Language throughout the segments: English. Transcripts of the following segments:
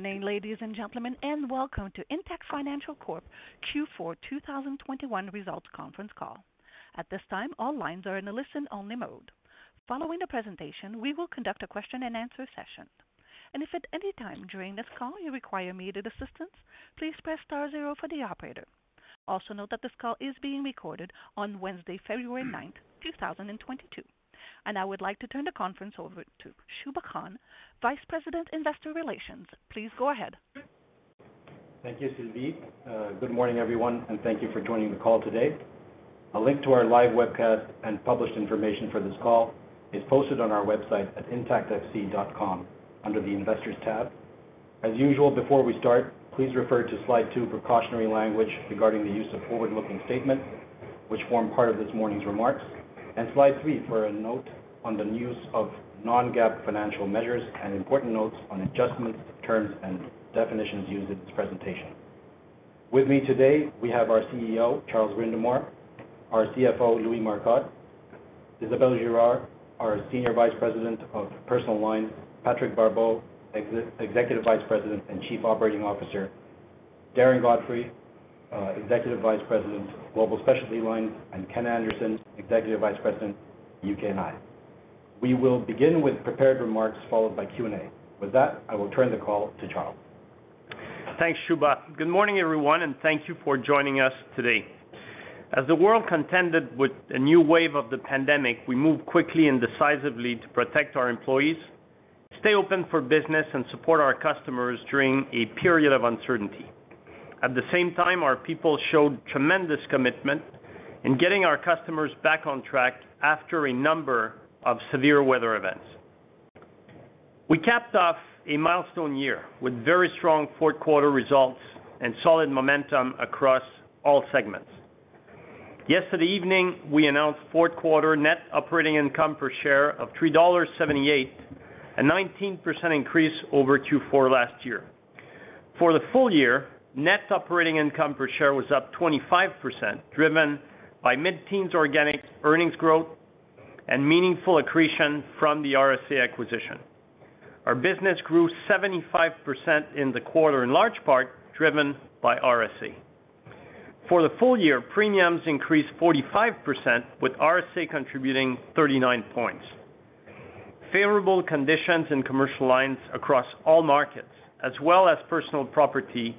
Morning, ladies and gentlemen, and welcome to Intact Financial Corp Q4 2021 results conference call. At this time, all lines are in a listen-only mode. Following the presentation, we will conduct a question-and-answer session. And if at any time during this call you require immediate assistance, please press star zero for the operator. Also note that this call is being recorded on Wednesday, February 9, 2022. I would like to turn the conference over to Shubha Khan, Vice President, Investor Relations. Please go ahead. Thank you, Sylvie. Uh, good morning, everyone, and thank you for joining the call today. A link to our live webcast and published information for this call is posted on our website at intactfc.com under the Investors tab. As usual, before we start, please refer to slide two, precautionary language regarding the use of forward-looking statements which form part of this morning's remarks, and slide three for a note on the use of non-GAAP financial measures and important notes on adjustments, terms, and definitions used in this presentation. With me today, we have our CEO, Charles Brindamour, our CFO, Louis Marcotte, Isabelle Girard, our Senior Vice President of Personal Lines, Patrick Barbeau, Executive Vice President and Chief Operating Officer, Darren Godfrey, uh, Executive Vice President, Global Specialty Lines, and Ken Anderson, Executive Vice President, UK and I. We will begin with prepared remarks followed by Q&A. With that, I will turn the call to Charles. Thanks, Shubha. Good morning, everyone, and thank you for joining us today. As the world contended with a new wave of the pandemic, we moved quickly and decisively to protect our employees, stay open for business, and support our customers during a period of uncertainty. At the same time, our people showed tremendous commitment in getting our customers back on track after a number of severe weather events. We capped off a milestone year with very strong fourth quarter results and solid momentum across all segments. Yesterday evening, we announced fourth quarter net operating income per share of 3.78 dollars, a 19% increase over Q4 last year. For the full year, net operating income per share was up 25%, driven by mid-teens organic earnings growth and meaningful accretion from the RSA acquisition. Our business grew 75% in the quarter, in large part driven by RSA. For the full year, premiums increased 45%, with RSA contributing 39 points. Favorable conditions in commercial lines across all markets, as well as personal property,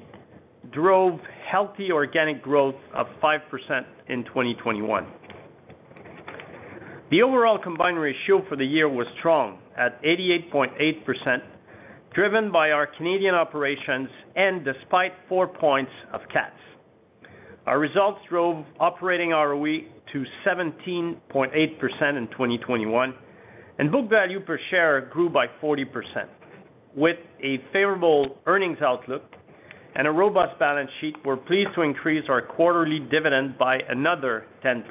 drove healthy organic growth of 5% in 2021. The overall combined ratio for the year was strong at 88.8%, driven by our Canadian operations and despite 4 points of CATs. Our results drove operating ROE to 17.8% in 2021, and book value per share grew by 40%. With a favorable earnings outlook and a robust balance sheet, we're pleased to increase our quarterly dividend by another 10%,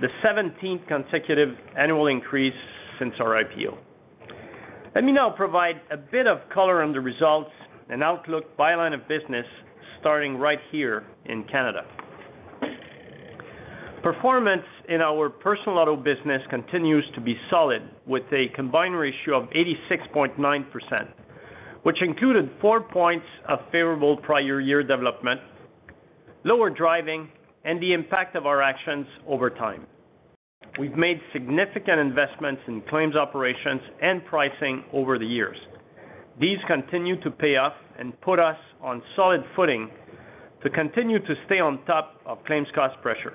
the 17th consecutive annual increase since our IPO. Let me now provide a bit of color on the results and outlook by line of business, starting right here in Canada. Performance in our personal auto business continues to be solid, with a combined ratio of 86.9%, which included 4 points of favorable prior year development, lower driving, and the impact of our actions over time. We've made significant investments in claims operations and pricing over the years. These continue to pay off and put us on solid footing to continue to stay on top of claims cost pressure.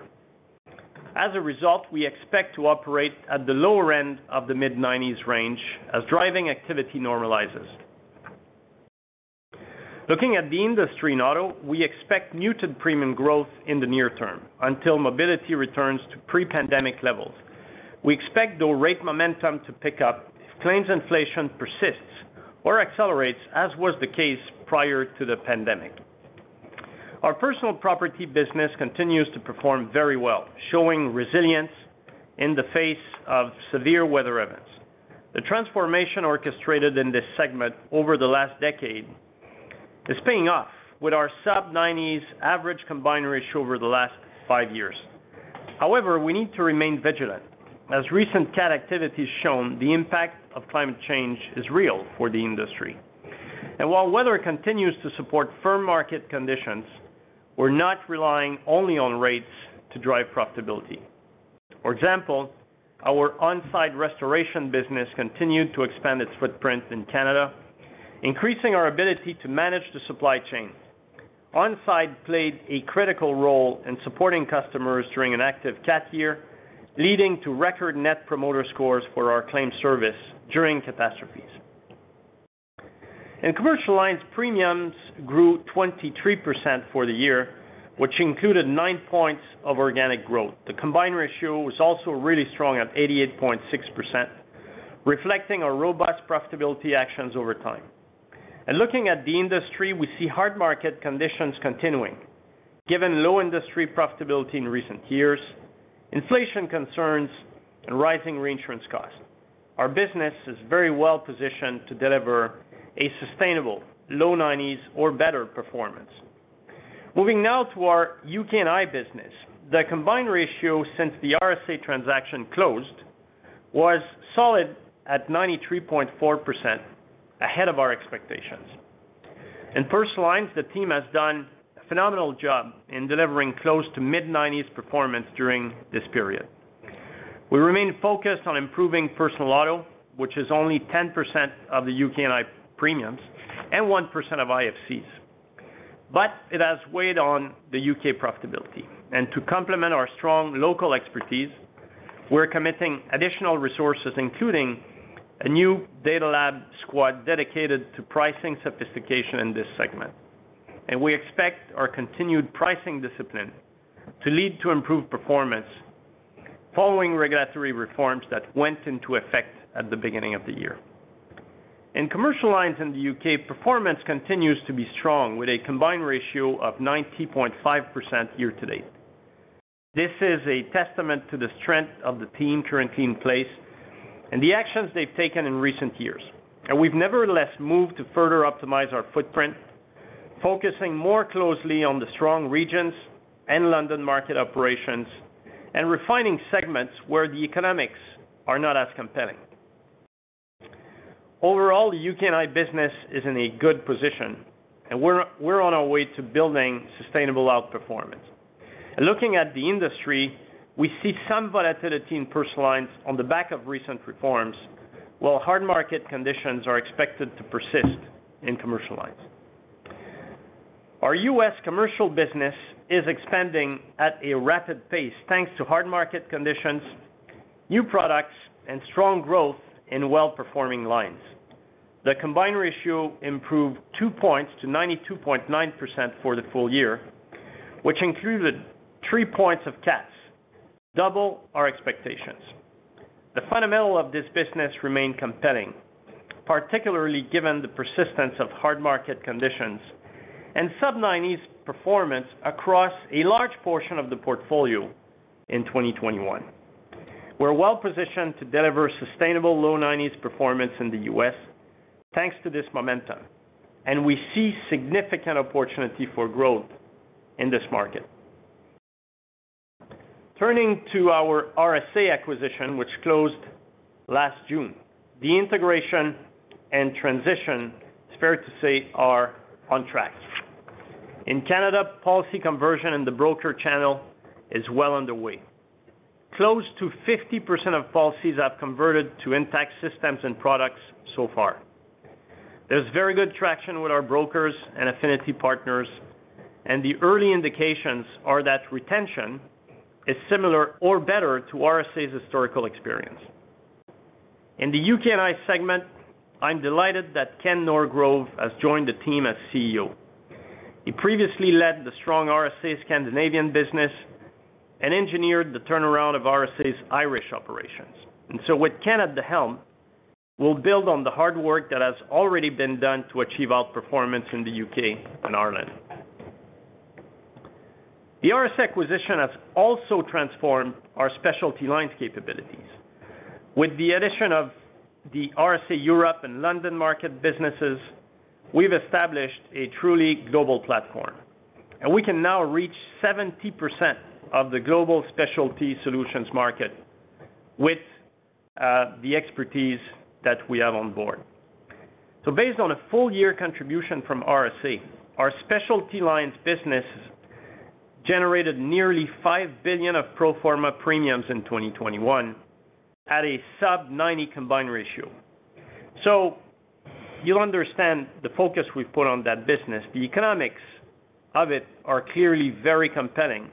As a result, we expect to operate at the lower end of the mid-90s range as driving activity normalizes. Looking at the industry in auto, we expect muted premium growth in the near term until mobility returns to pre-pandemic levels. We expect the rate momentum to pick up if claims inflation persists or accelerates, as was the case prior to the pandemic. Our personal property business continues to perform very well, showing resilience in the face of severe weather events. The transformation orchestrated in this segment over the last decade is paying off with our sub-90s average combined ratio over the last five years. However, we need to remain vigilant. As recent cat activity has shown, the impact of climate change is real for the industry. And while weather continues to support firm market conditions, we're not relying only on rates to drive profitability. For example, our On Side Restoration business continued to expand its footprint in Canada, increasing our ability to manage the supply chain. On Side played a critical role in supporting customers during an active cat year, leading to record net promoter scores for our claim service during catastrophes. In commercial lines, premiums grew 23% for the year, which included 9 points of organic growth. The combined ratio was also really strong at 88.6%, reflecting our robust profitability actions over time. Looking at the industry, we see hard market conditions continuing. Given low industry profitability in recent years, inflation concerns, and rising reinsurance costs, our business is very well positioned to deliver a sustainable low 90s or better performance. Moving now to our UK&I business. The combined ratio since the RSA transaction closed was solid at 93.4%, ahead of our expectations. In personal lines, the team has done a phenomenal job in delivering close to mid-90s performance during this period. We remain focused on improving personal auto, which is only 10% of the UK&I premiums and 1% of IFC's. But it has weighed on the U.K. profitability. And to complement our strong local expertise, we're committing additional resources, including a new data lab squad dedicated to pricing sophistication in this segment. And we expect our continued pricing discipline to lead to improved performance following regulatory reforms that went into effect at the beginning of the year. In commercial lines in the U.K., performance continues to be strong with a combined ratio of 90.5% year to date. This is a testament to the strength of the team currently in place and the actions they've taken in recent years. And we've nevertheless moved to further optimize our footprint, focusing more closely on the strong regions and London market operations and refining segments where the economics are not as compelling. Overall, the UK&I business is in a good position, and we're on our way to building sustainable outperformance. Looking at the industry, we see some volatility in personal lines on the back of recent reforms, while hard market conditions are expected to persist in commercial lines. Our U.S. commercial business is expanding at a rapid pace, thanks to hard market conditions, new products, and strong growth in well-performing lines. The combined ratio improved 2 points to 92.9% for the full year, which included 3 points of cats, double our expectations. The fundamentals of this business remain compelling, particularly given the persistence of hard market conditions and sub-90s performance across a large portion of the portfolio in 2021. We're well-positioned to deliver sustainable low 90s performance in the U.S. thanks to this momentum, and we see significant opportunity for growth in this market. Turning to our RSA acquisition, which closed last June. The integration and transition, it's fair to say, are on track. In Canada, policy conversion in the broker channel is well underway. Close to 50% of policies have converted to Intact systems and products so far. There's very good traction with our brokers and affinity partners, and the early indications are that retention is similar or better to RSA's historical experience. In the UK&I segment, I'm delighted that Ken Norgrove has joined the team as CEO. He previously led the strong RSA Scandinavian business and engineered the turnaround of RSA's Irish operations. And so with Ken at the helm, we'll build on the hard work that has already been done to achieve outperformance in the U.K. and Ireland. The RSA acquisition has also transformed our specialty lines capabilities. With the addition of the RSA Europe and London market businesses, we've established a truly global platform, and we can now reach 70% of the global specialty solutions market with uh, the expertise that we have on board. So based on a full year contribution from RSA, our specialty lines business generated nearly 5 billion of pro forma premiums in 2021 at a sub-90 combined ratio. So you'll understand the focus we've put on that business. The economics of it are clearly very compelling,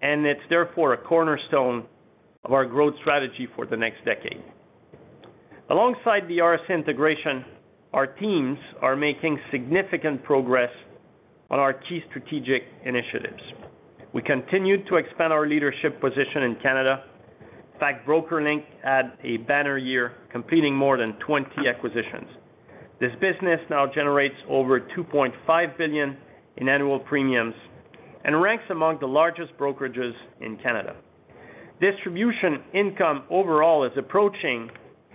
and it's therefore a cornerstone of our growth strategy for the next decade. Alongside the RSA integration, our teams are making significant progress on our key strategic initiatives. We continued to expand our leadership position in Canada. In fact, BrokerLink had a banner year, completing more than 20 acquisitions. This business now generates over 2.5 billion in annual premiums and ranks among the largest brokerages in Canada. Distribution income overall is approaching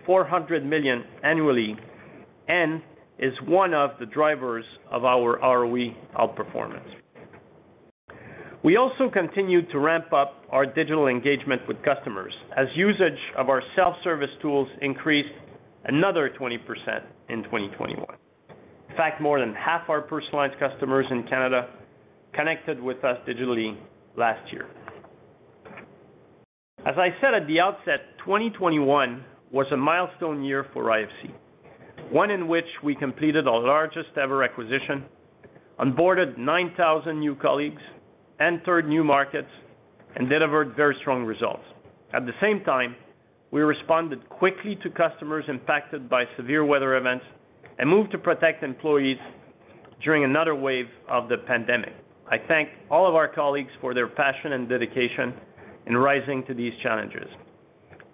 400 million annually and is one of the drivers of our ROE outperformance. We also continued to ramp up our digital engagement with customers as usage of our self-service tools increased another 20% in 2021. In fact, more than half our personalized customers in Canada connected with us digitally last year. As I said at the outset, 2021 was a milestone year for IFC, one in which we completed our largest ever acquisition, onboarded 9,000 new colleagues, entered new markets, and delivered very strong results. At the same time, we responded quickly to customers impacted by severe weather events and moved to protect employees during another wave of the pandemic. I thank all of our colleagues for their passion and dedication in rising to these challenges.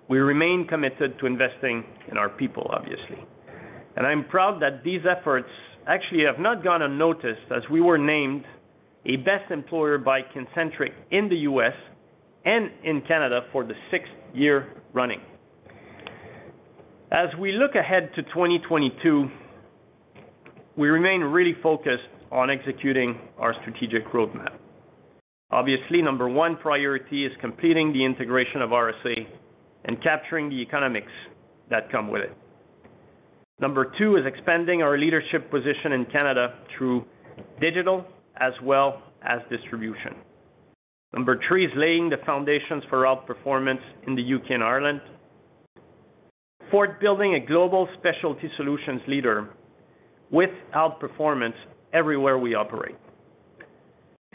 We remain committed to investing in our people, obviously. And I'm proud that these efforts actually have not gone unnoticed as we were named a best employer by Kincentric in the U.S. and in Canada for the sixth year running. As we look ahead to 2022, we remain really focused on executing our strategic roadmap. Obviously, number one priority is completing the integration of RSA and capturing the economics that come with it. Number two is expanding our leadership position in Canada through digital as well as distribution. Number three is laying the foundations for outperformance in the U.K. and Ireland. Fourth, building a global specialty solutions leader with outperformance everywhere we operate.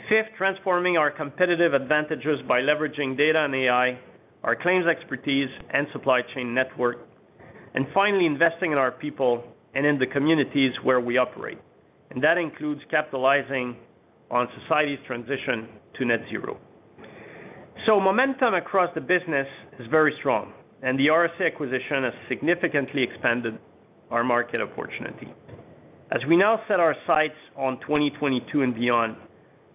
Fifth, transforming our competitive advantages by leveraging data and AI, our claims expertise and supply chain network. And Finally, investing in our people and in the communities where we operate. And That includes capitalizing on society's transition to net zero. Momentum across the business is very strong, and the RSA acquisition has significantly expanded our market opportunity. As we now set our sights on 2022 and beyond,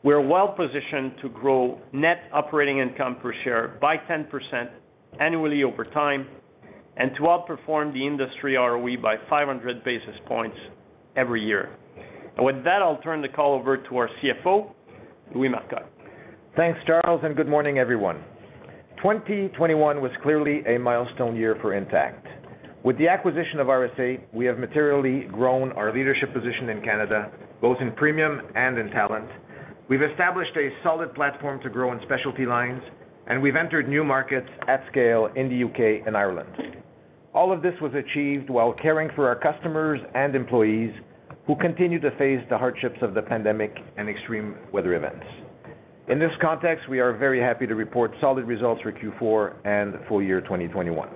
we're well-positioned to grow net operating income per share by 10% annually over time and to outperform the industry ROE by 500 basis points every year. With that, I'll turn the call over to our CFO, Louis Marcotte. Thanks, Charles, and good morning, everyone. 2021 was clearly a milestone year for Intact. With the acquisition of RSA, we have materially grown our leadership position in Canada, both in premium and in talent. We've established a solid platform to grow in specialty lines, and we've entered new markets at scale in the U.K. and Ireland. All of this was achieved while caring for our customers and employees who continue to face the hardships of the pandemic and extreme weather events. In this context, we are very happy to report solid results for Q4 and full year 2021.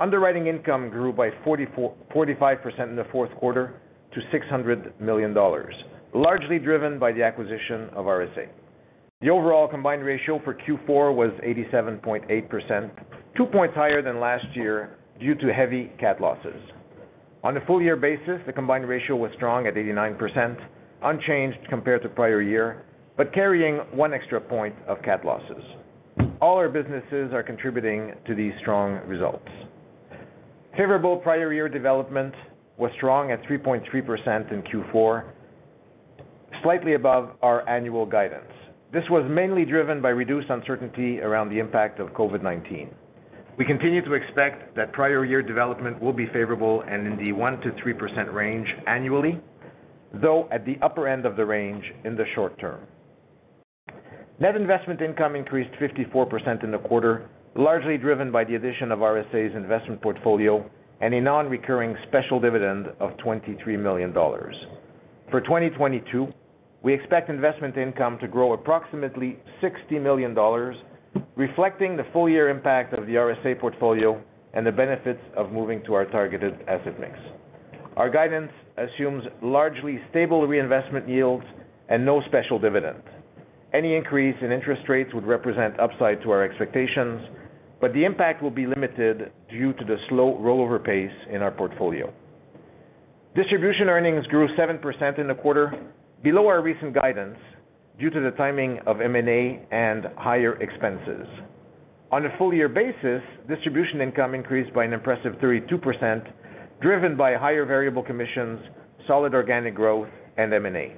Underwriting income grew by 45% in the fourth quarter to 600 million dollars, largely driven by the acquisition of RSA. The overall combined ratio for Q4 was 87.8%, 2 points higher than last year due to heavy cat losses. On a full year basis, the combined ratio was strong at 89%, unchanged compared to prior year, but carrying one extra point of cat losses. All our businesses are contributing to these strong results. Favorable prior year development was strong at 3.3% in Q4, slightly above our annual guidance. This was mainly driven by reduced uncertainty around the impact of COVID-19. We continue to expect that prior year development will be favorable and in the 1%-3% range annually, though at the upper end of the range in the short term. Net investment income increased 54% in the quarter, largely driven by the addition of RSA's investment portfolio and a non-recurring special dividend of 23 million dollars. For 2022, we expect investment income to grow approximately 60 million dollars, reflecting the full year impact of the RSA portfolio and the benefits of moving to our targeted asset mix. Our guidance assumes largely stable reinvestment yields and no special dividend. Any increase in interest rates would represent upside to our expectations, but the impact will be limited due to the slow rollover pace in our portfolio. Distribution earnings grew 7% in the quarter, below our recent guidance due to the timing of M&A and higher expenses. On a full year basis, distribution income increased by an impressive 32%, driven by higher variable commissions, solid organic growth, and M&A.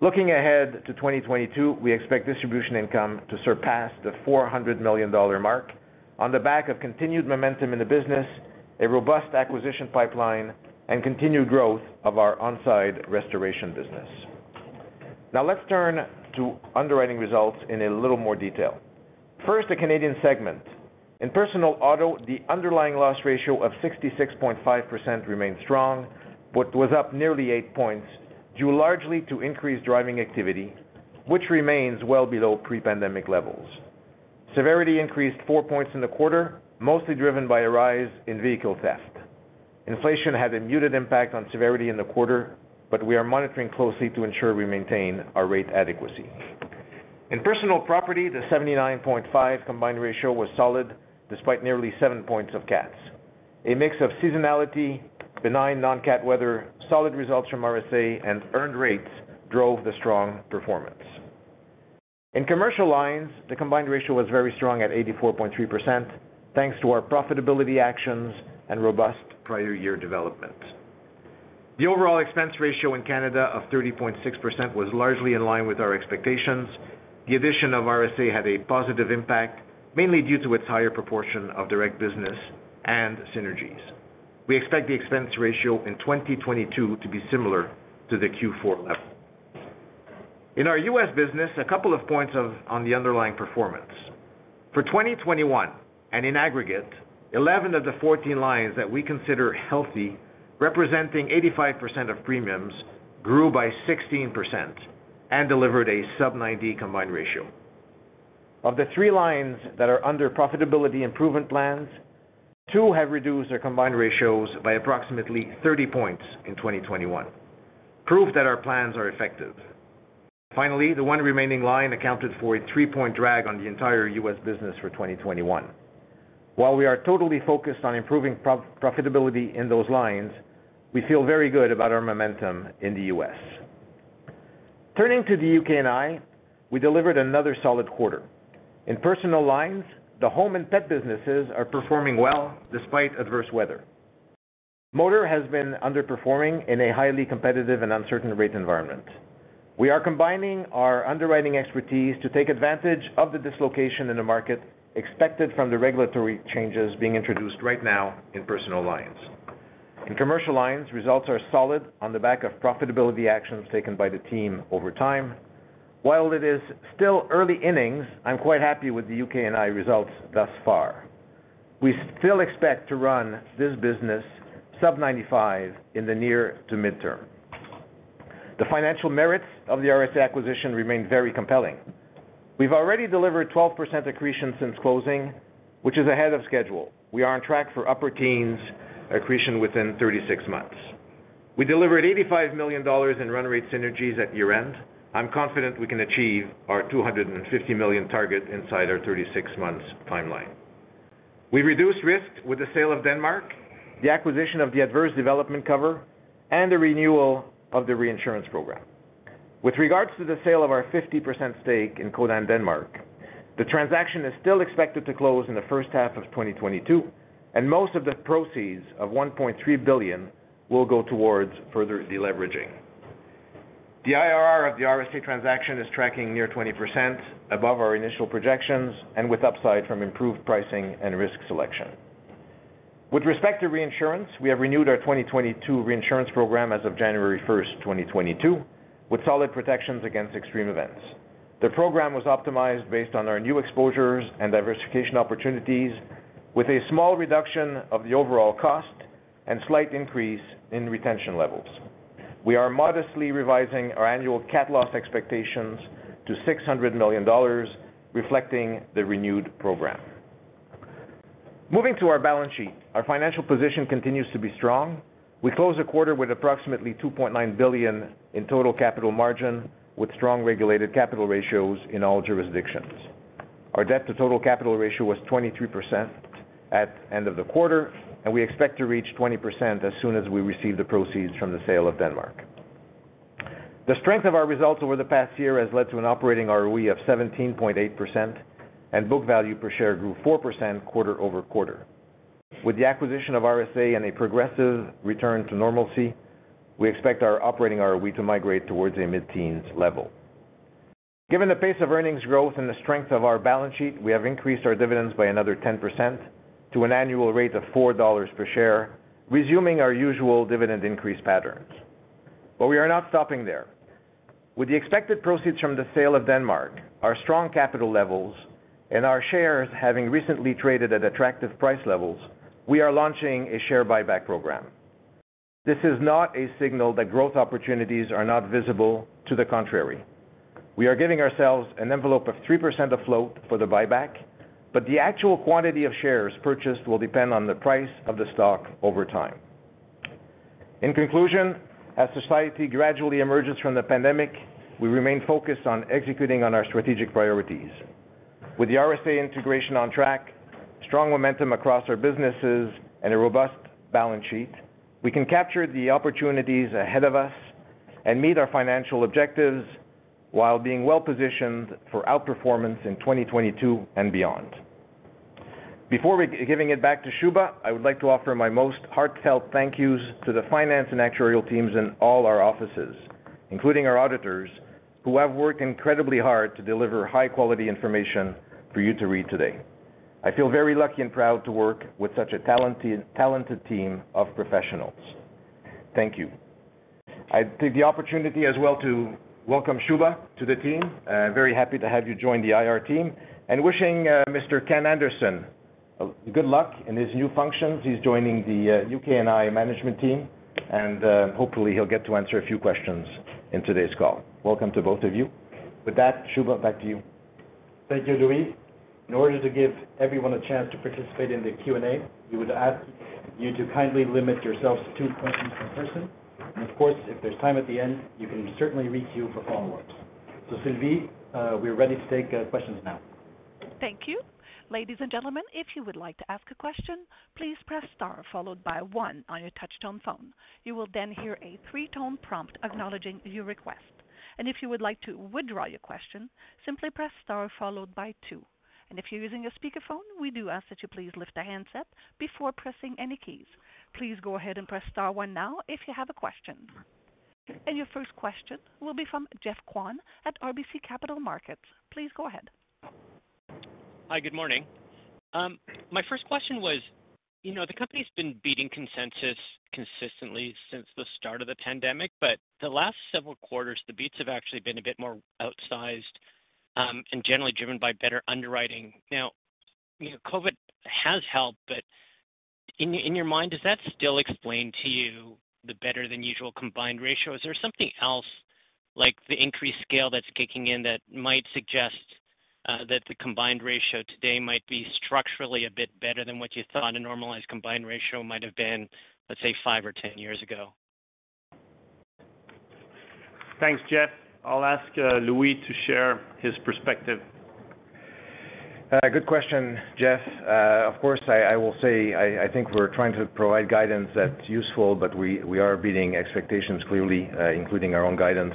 Looking ahead to 2022, we expect distribution income to surpass the 400 million dollar mark on the back of continued momentum in the business, a robust acquisition pipeline, and continued growth of our On Side Restoration business. Now let's turn to underwriting results in a little more detail. First, the Canadian segment. In personal auto, the underlying loss ratio of 66.5% remained strong, but was up nearly 8 points, due largely to increased driving activity, which remains well below pre-pandemic levels. Severity increased 4 points in the quarter, mostly driven by a rise in vehicle theft. Inflation had a muted impact on severity in the quarter, but we are monitoring closely to ensure we maintain our rate adequacy. In personal property, the 79.5 combined ratio was solid despite nearly 7 points of cats. A mix of seasonality, benign non-cat weather, solid results from RSA, and earned rates drove the strong performance. In commercial lines, the combined ratio was very strong at 84.3%, thanks to our profitability actions and robust prior year development. The overall expense ratio in Canada of 30.6% was largely in line with our expectations. The addition of RSA had a positive impact, mainly due to its higher proportion of direct business and synergies. We expect the expense ratio in 2022 to be similar to the Q4 level. In our U.S. business, a couple of points on the underlying performance. For 2021, and in aggregate, 11 of the 14 lines that we consider healthy, representing 85% of premiums, grew by 16% and delivered a sub-90 combined ratio. Of the three lines that are under profitability improvement plans, two have reduced their combined ratios by approximately 30 points in 2021, proof that our plans are effective. Finally, the one remaining line accounted for a 3-point drag on the entire U.S. business for 2021. While we are totally focused on improving profitability in those lines, we feel very good about our momentum in the U.S. Turning to the UK&I, we delivered another solid quarter. In personal lines, the home and pet businesses are performing well despite adverse weather. Motor has been underperforming in a highly competitive and uncertain rate environment. We are combining our underwriting expertise to take advantage of the dislocation in the market expected from the regulatory changes being introduced right now in personal lines. In commercial lines, results are solid on the back of profitability actions taken by the team over time. While it is still early innings, I'm quite happy with the UK&I results thus far. We still expect to run this business sub-95 in the near to midterm. The financial merits of the RSA acquisition remain very compelling. We've already delivered 12% accretion since closing, which is ahead of schedule. We are on track for upper teens accretion within 36 months. We delivered 85 million dollars in run rate synergies at year-end. I'm confident we can achieve our 250 million target inside our 36 months timeline. We reduced risk with the sale of Denmark, the acquisition of the adverse development cover, and the renewal of the reinsurance program. With regards to the sale of our 50% stake in Codan Denmark, the transaction is still expected to close in the first half of 2022, and most of the proceeds of 1.3 billion will go towards further deleveraging. The IRR of the RSA transaction is tracking near 20% above our initial projections and with upside from improved pricing and risk selection. With respect to reinsurance, we have renewed our 2022 reinsurance program as of January 1, 2022, with solid protections against extreme events. The program was optimized based on our new exposures and diversification opportunities with a small reduction of the overall cost and slight increase in retention levels. We are modestly revising our annual cat loss expectations to 600 million dollars, reflecting the renewed program. Moving to our balance sheet, our financial position continues to be strong. We closed the quarter with approximately 2.9 billion in total capital margin, with strong regulated capital ratios in all jurisdictions. Our debt to total capital ratio was 23% at end of the quarter, and we expect to reach 20% as soon as we receive the proceeds from the sale of Denmark. The strength of our results over the past year has led to an operating ROE of 17.8%, and book value per share grew 4% quarter-over-quarter. With the acquisition of RSA and a progressive return to normalcy, we expect our operating ROE to migrate towards a mid-teens level. Given the pace of earnings growth and the strength of our balance sheet, we have increased our dividends by another 10% to an annual rate of 4 dollars per share, resuming our usual dividend increase patterns. But we are not stopping there. With the expected proceeds from the sale of Denmark, our strong capital levels, and our shares having recently traded at attractive price levels, we are launching a share buyback program. This is not a signal that growth opportunities are not visible. To the contrary. We are giving ourselves an envelope of 3% of float for the buyback, but the actual quantity of shares purchased will depend on the price of the stock over time. In conclusion, as society gradually emerges from the pandemic, we remain focused on executing on our strategic priorities. With the RSA integration on track, strong momentum across our businesses, and a robust balance sheet, we can capture the opportunities ahead of us and meet our financial objectives while being well-positioned for outperformance in 2022 and beyond. Before giving it back to Shubha, I would like to offer my most heartfelt thank yous to the finance and actuarial teams in all our offices, including our auditors, who have worked incredibly hard to deliver high-quality information for you to read today. I feel very lucky and proud to work with such a talented team of professionals. Thank you. I take the opportunity as well to welcome Shubha to the team. Uh, very happy to have you join the IR team, and wishing uh, Mr. Ken Anderson good luck in his new functions. He's joining the uh, UK&I management team, and uh, hopefully he'll get to answer a few questions in today's call. Welcome to both of you. With that, Shubha, back to you. Thank you, Louis. In order to give everyone a chance to participate in the Q&A, we would ask you to kindly limit yourselves to two questions per person. And of course, if there's time at the end, you can certainly re-queue for follow-ups. So Sylvie, uh, we're ready to take questions now. Thank you. Ladies and gentlemen, if you would like to ask a question, please press star followed by one on your touch-tone phone. You will then hear a three-tone prompt acknowledging your request. And if you would like to withdraw your question, simply press star followed by two. And If you're using a speakerphone, we do ask that you please lift the handset before pressing any keys. Please go ahead and press star one now if you have a question. And your first question will be from Geoff Kwan at RBC Capital Markets. Please go ahead. Hi, good morning. Um, my first question was, you know, the company's been beating consensus consistently since the start of the pandemic, but the last several quarters, the beats have actually been a bit more outsized, um, and generally driven by better underwriting. Now, you know, COVID has helped, but in your mind, does that still explain to you the better than usual combined ratio? Is there something else like the increased scale that's kicking in that might suggest Uh, that the combined ratio today might be structurally a bit better than what you thought a normalized combined ratio might have been, let's say, five or 10 years ago? Thanks, Geoff. I'll ask uh, Louis to share his perspective. Uh, good question, Geoff. Of course, I will say I think we're trying to provide guidance that's useful, but we are beating expectations clearly, including our own guidance.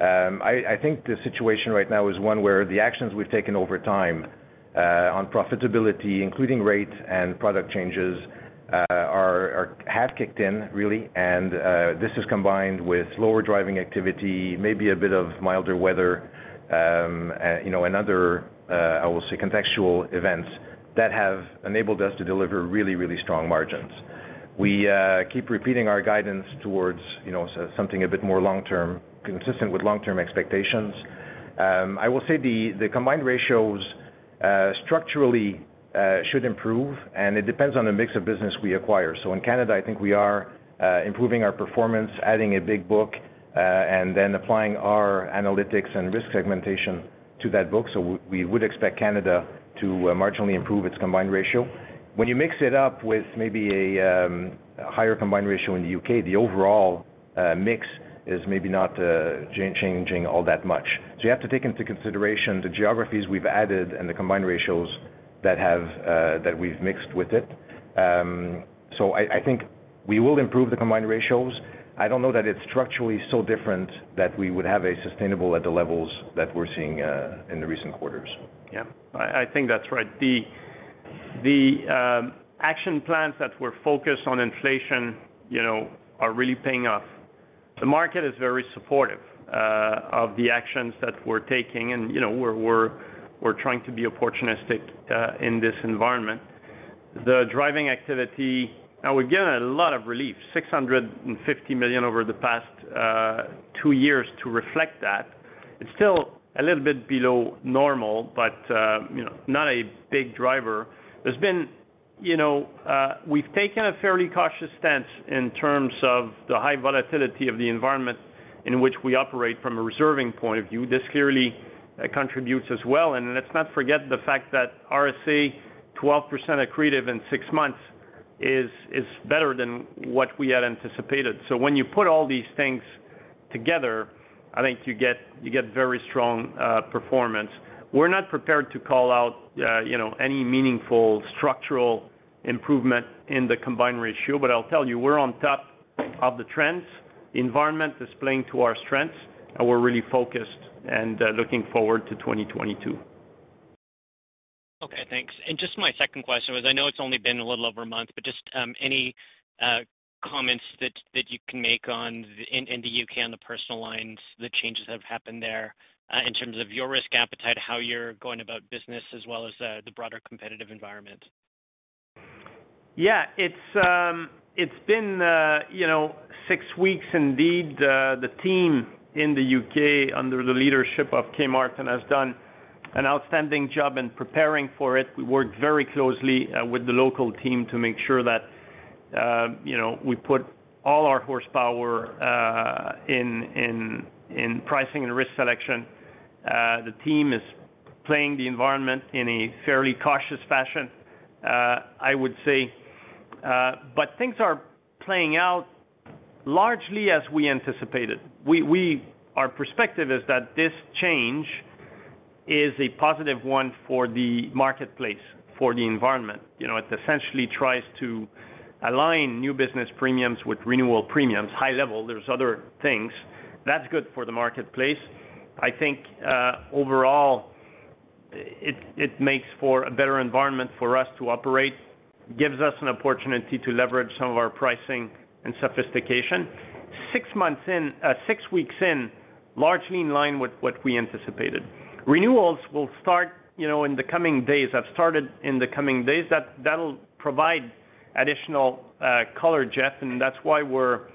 Um, I think the situation right now is one where the actions we've taken over time uh, on profitability, including rate and product changes, uh, have kicked in really. And uh this is combined with lower driving activity, maybe a bit of milder weather, um, uh, you know, and other, I will say, contextual events that have enabled us to deliver really, really strong margins. We keep repeating our guidance towards, you know, something a bit more long-term, consistent with long-term expectations. Um, I will say the combined ratios uh, structurally uh, should improve, and it depends on the mix of business we acquire. So in Canada, I think we are uh, improving our performance, adding a big book, and then applying our analytics and risk segmentation to that book. So we would expect Canada to marginally improve its combined ratio. When you mix it up with maybe a um, higher combined ratio in the U.K., the overall mix is maybe not uh, changing all that much. So you have to take into consideration the geographies we've added and the combined ratios that uh, we've mixed with it. Um so I think we will improve the combined ratios. I don't know that it's structurally so different that we would have a sustainable at the levels that we're seeing uh, in the recent quarters. Yeah. I think that's right. The um, action plans that were focused on inflation, you know, are really paying off. The market is very supportive uh, of the actions that we're taking, and, you know, we're trying to be opportunistic uh, in this environment. The driving activity. Now we're getting a lot of relief, 650 million over the past uh, two years to reflect that. It's still a little bit below normal, but, you know, not a big driver. There's been, you know, uh, we've taken a fairly cautious stance in terms of the high volatility of the environment in which we operate from a reserving point of view. This clearly uh, contributes as well. And let's not forget the fact that RSA 12% accretive in six months is is better than what we had anticipated. So when you put all these things together, I think you get you get very strong uh, performance. We're not prepared to call out, uh, you know, any meaningful structural improvement in the combined ratio, but I'll tell you, we're on top of the trends. The environment is playing to our strengths, and we're really focused and uh, looking forward to 2022. Okay, thanks. And just my second question was, I know it's only been a little over a month, but just um, any uh, comments that you can make on in the U.K. on the personal lines, the changes that have happened there, Uh, in terms of your risk appetite, how you're going about business as well as uh, the broader competitive environment? Yeah. It's um, been, uh, you know, six weeks indeed. The team in the U.K. under the leadership of Kay Martin has done an outstanding job in preparing for it. We worked very closely with the local team to make sure that, you know, we put all our horsepower in pricing and risk selection. The team is playing the environment in a fairly cautious fashion, I would say. Uh but things are playing out largely as we anticipated. Our perspective is that this change is a positive one for the marketplace, for the environment. You know, it essentially tries to align new business premiums with renewal premiums, high level. There's other things. That's good for the marketplace. I think uh, overall it makes for a better environment for us to operate, gives us an opportunity to leverage some of our pricing and sophistication. Six months in, uh, six weeks in, largely in line with what we anticipated. Renewals will start, you know, in the coming days. Have started in the coming days. That that'll provide additional uh, color, Geoff, and that's why we're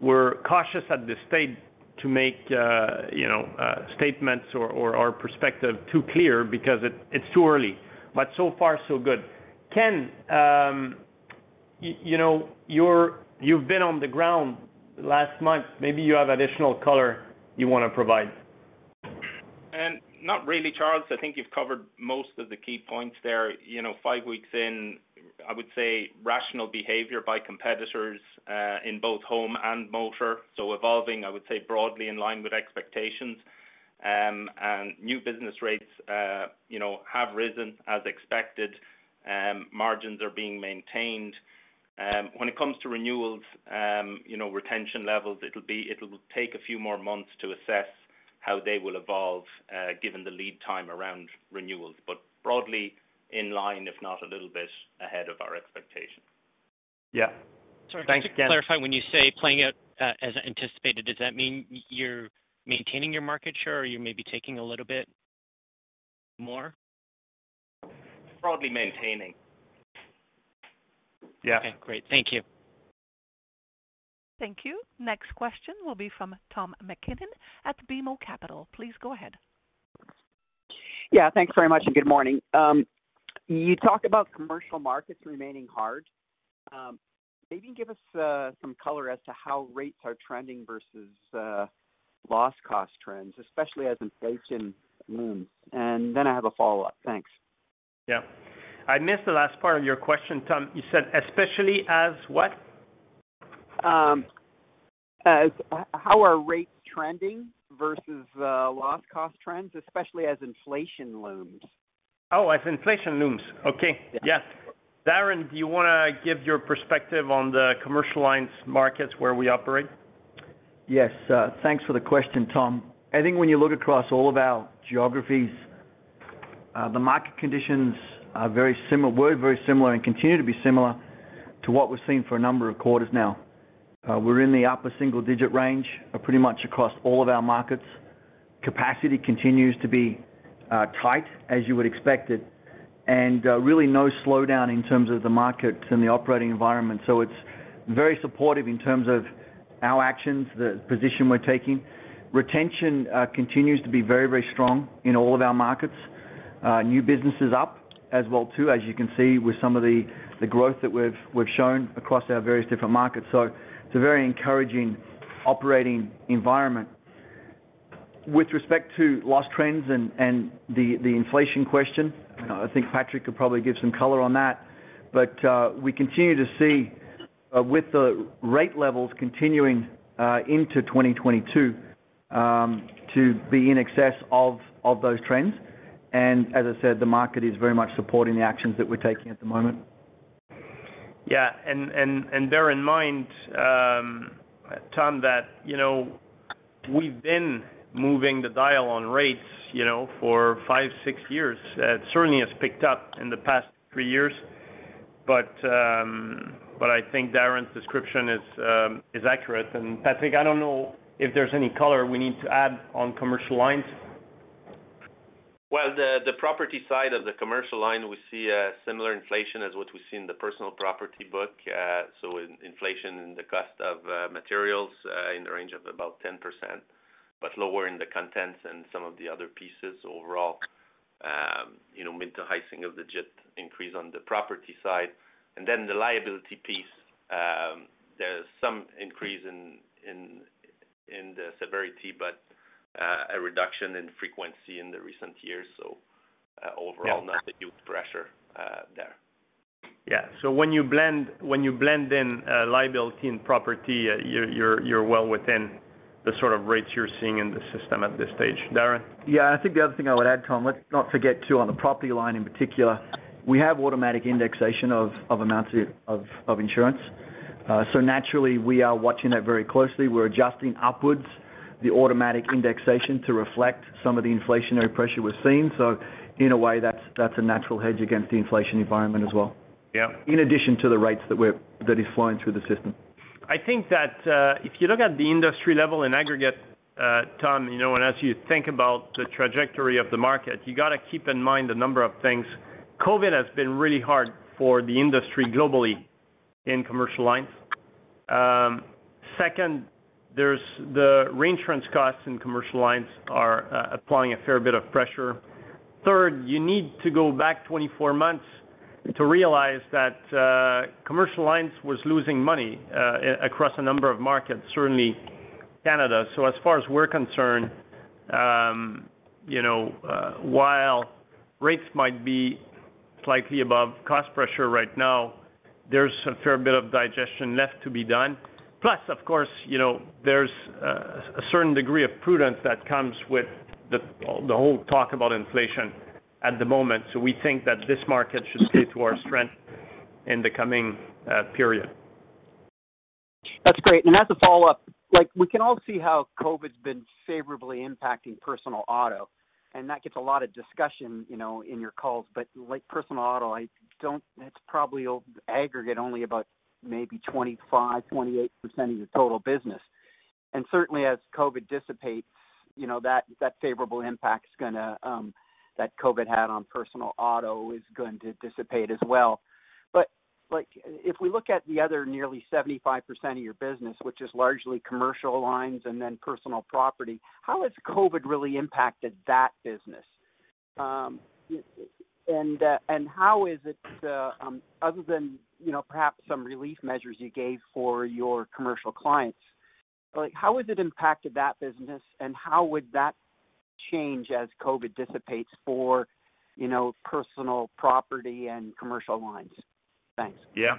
we're cautious at this stage to make, uh, you know, uh, statements or our perspective too clear because it's too early. But so far so good. Ken, um, you know, you've been on the ground last month. Maybe you have additional color you wanna provide. Not really, Charles. I think you've covered most of the key points there. You know, five weeks in, I would say rational behavior by competitors uh, in both home and motor. So evolving, I would say, broadly in line with expectations. Um and new business rates, uh, you know, have risen as expected. Um, margins are being maintained. Um, when it comes to renewals, um, you know, retention levels, it'll be it'll take a few more months to assess how they will evolve, uh, given the lead time around renewals. But broadly in line, if not a little bit ahead of our expectations. Yeah. Sorry, Thanks, just Ken. to clarify, when you say playing out uh, as anticipated, does that mean you're maintaining your market share or you're maybe taking a little bit more? Broadly maintaining. Yeah. Okay, great. Thank you. Thank you. Next question will be from Tom MacKinnon at BMO Capital. Please go ahead. Yeah, thanks very much, and good morning. Um, You talk about commercial markets remaining hard. Um, maybe give us uh, some color as to how rates are trending versus uh, loss cost trends, especially as inflation looms. And then I have a follow-up. Thanks. Yeah. I missed the last part of your question, Tom. You said especially as what? Um, as How are rates trending versus uh, loss cost trends, especially as inflation looms? Oh, as inflation looms. Okay. Yeah. Darren, do you wanna give your perspective on the commercial lines markets where we operate? Yes. Uh, Thanks for the question, Tom. I think when you look across all of our geographies, uh, the market conditions are very similar, were very similar and continue to be similar to what we've seen for a number of quarters now. Uh, We're in the upper single-digit range pretty much across all of our markets. Capacity continues to be Uh, tight as you would expect it, and uh, really no slowdown in terms of the markets and the operating environment. So it's very supportive in terms of our actions, the position we're taking. Retention uh, continues to be very, very strong in all of our markets. New business is up as well too, as you can see with some of the the growth that we've we've shown across our various different markets. So it's a very encouraging operating environment. With respect to loss trends and the inflation question, I think Patrick could probably give some color on that. But uh we continue to see uh, with the rate levels continuing uh, into 2022 um, to be in excess of those trends. And as I said, the market is very much supporting the actions that we're taking at the moment. Yeah. And bear in mind, um, Tom, that you know, we've been moving the dial on rates, you know, for five, six years. It certainly has picked up in the past three years. But um but I think Darren's description is um is accurate. And Patrick, I don't know if there's any color we need to add on commercial lines. Well, the the property side of the commercial line, we see a similar inflation as what we see in the personal property book. So, inflation in the cost of materials in the range of about 10%, but lower in the contents and some of the other pieces overall. Um, you know, mid- to high-single-digit increase on the property side. And then the liability piece, um, there's some increase in in in the severity, but uh, a reduction in frequency in the recent years. So uh overall, not a huge pressure uh, there. Yeah. So when you blend when you blend in uh, liability and property, you're you're well within the sort of rates you're seeing in the system at this stage. Darren? Yeah. I think the other thing I would add, Tom, let's not forget too, on the property line in particular, we have automatic indexation of of amounts of of insurance. Uh, so naturally, we are watching that very closely. We're adjusting upwards the automatic indexation to reflect some of the inflationary pressure we're seeing. So in a way, that's that's a natural hedge against the inflation environment as well. Yeah. In addition to the rates that we're that is flowing through the system. I think that uh, if you look at the industry level in aggregate, uh, Tom, you know, and as you think about the trajectory of the market, you gotta keep in mind a number of things. COVID has been really hard for the industry globally in commercial lines. Um, second, there's the reinsurance costs in commercial lines are uh, applying a fair bit of pressure. Third, you need to go back 24 months to realize that uh, commercial lines was losing money uh, across a number of markets, certainly Canada. So as far as we're concerned, um, you know, uh, while rates might be slightly above cost pressure right now, there's a fair bit of digestion left to be done. Plus, of course, you know, there's a certain degree of prudence that comes with the whole talk about inflation at the moment. So we think that this market should play to our strength in the coming uh, period. That's great. And as a follow-up, like, we can all see how COVID's been favorably impacting personal auto, and that gets a lot of discussion, you know, in your calls. But like personal auto, I don't. It's probably aggregate only about maybe 25%-28% of your total business. And certainly as COVID dissipates, you know, that that favorable impact's gonna um, that COVID had on personal auto is going to dissipate as well. But like, if we look at the other nearly 75% of your business, which is largely commercial lines and then personal property, how has COVID really impacted that business? And uh, and how is it, uh, um, other than, you know, perhaps some relief measures you gave for your commercial clients, like, how has it impacted that business, and how would that change as COVID dissipates for, you know, personal property and commercial lines? Thanks. Yeah.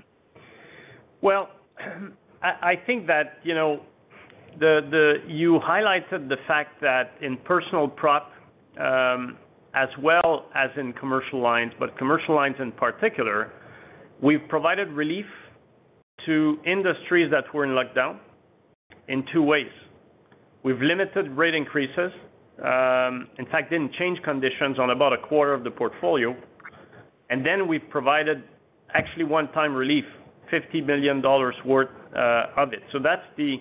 Well, I think that, you know, the the you highlighted the fact that in personal prop, um, as well as in commercial lines, but commercial lines in particular, we've provided relief to industries that were in lockdown in two ways. We've limited rate increases, Um, in fact, didn't change conditions on about a quarter of the portfolio. And then We've provided actually one-time relief, $50 million worth uh, of it. So that's the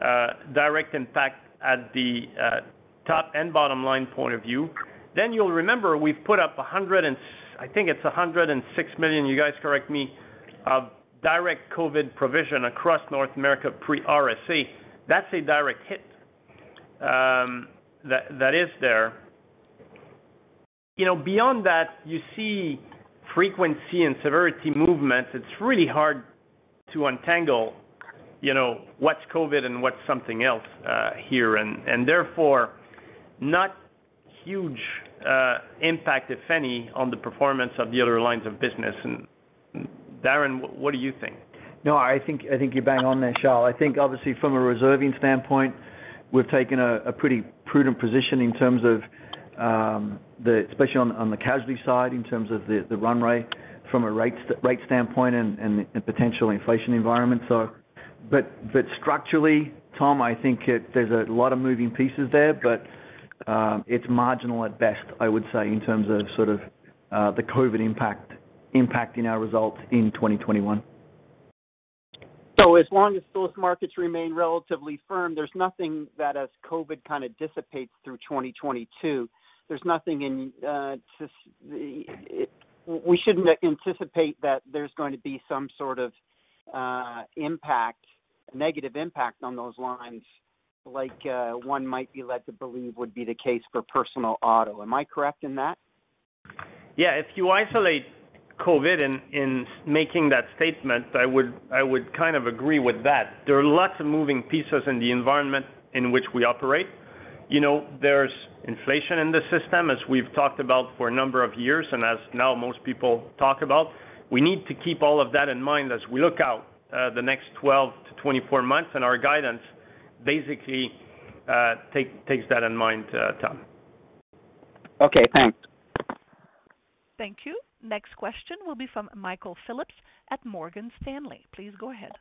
uh, direct impact at the uh, top and bottom line point of view. Then you'll remember we've put up 106 million, you guys correct me, of direct COVID provision across North America pre-RSA. That's a direct hit um, that is there. You know, beyond that, you see frequency and severity movements. It's really hard to untangle, you know, what's COVID and what's something else uh, here. And, and therefore, not huge uh, impact, if any, on the performance of the other lines of business. And Darren, what do you think? No, I think I think you're bang on there, Charles. I think obviously from a reserving standpoint, we've taken a pretty prudent position in terms of um the especially on the casualty side, in terms of the run rate from a rate standpoint and potential inflation environment. So but but structurally, Tom, I think there's a lot of moving pieces there, but it's marginal at best, I would say, in terms of sort of the COVID impact impacting our results in 2021. So as long as those markets remain relatively firm, there's nothing that as COVID kind of dissipates through 2022, there's nothing in uh, we shouldn't anticipate that there's going to be some sort of uh, impact, negative impact on those lines like uh, one might be led to believe would be the case for personal auto. Am I correct in that? Yeah. If you isolate COVID in in making that statement, I would I would kind of agree with that. There are lots of moving pieces in the environment in which we operate. You know, there's inflation in the system, as we've talked about for a number of years, and as now most people talk about. We need to keep all of that in mind as we look out uh, the next 12 to 24 months, and our guidance basically uh, takes that in mind, uh, Tom. Okay, thanks. Thank you. Next question will be from Michael Phillips at Morgan Stanley. Please go ahead.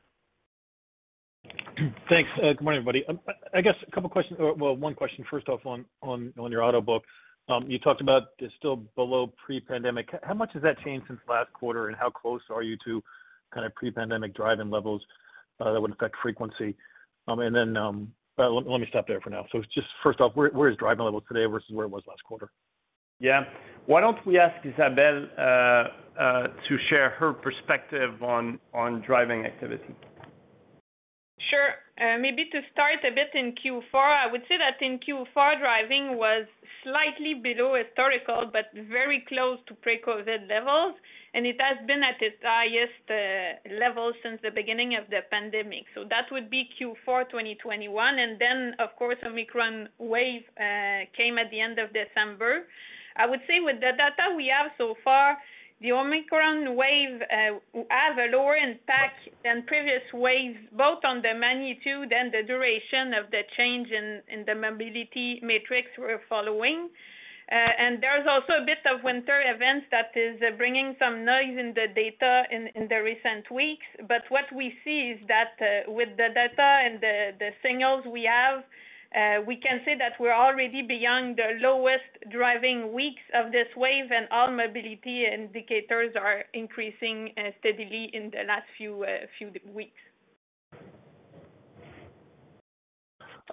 Thanks. Uh, good morning, everybody. Um, I guess a couple questions. Well, one question first off on your auto book. Um, you talked about it's still below pre-pandemic. How much has that changed since last quarter, and how close are you to kind of pre-pandemic driving levels uh, that would affect frequency? Um, and then uh, let me stop there for now. So, just first off, where is driving levels today versus where it was last quarter? Yeah. Why don't we ask Isabelle uh, uh, to share her perspective on driving activity? Sure. Uh, maybe to start a bit in Q4, I would say that in Q4, driving was slightly below historical, but very close to pre-COVID levels, and it has been at its highest level since the beginning of the pandemic. So that would be Q4 2021. and Then, of course, Omicron wave came at the end of December. I would say with the data we have so far, the Omicron wave uh, have a lower impact than previous waves, both on the magnitude and the duration of the change in the mobility metrics we're following. Uh, and there's also a bit of winter events that is uh, bringing some noise in the data in the recent weeks. But what we see is that with the data and the signals we have, Uh, we can say that we're already beyond the lowest driving weeks of this wave, and all mobility indicators are increasing uh, steadily in the last few uh, weeks.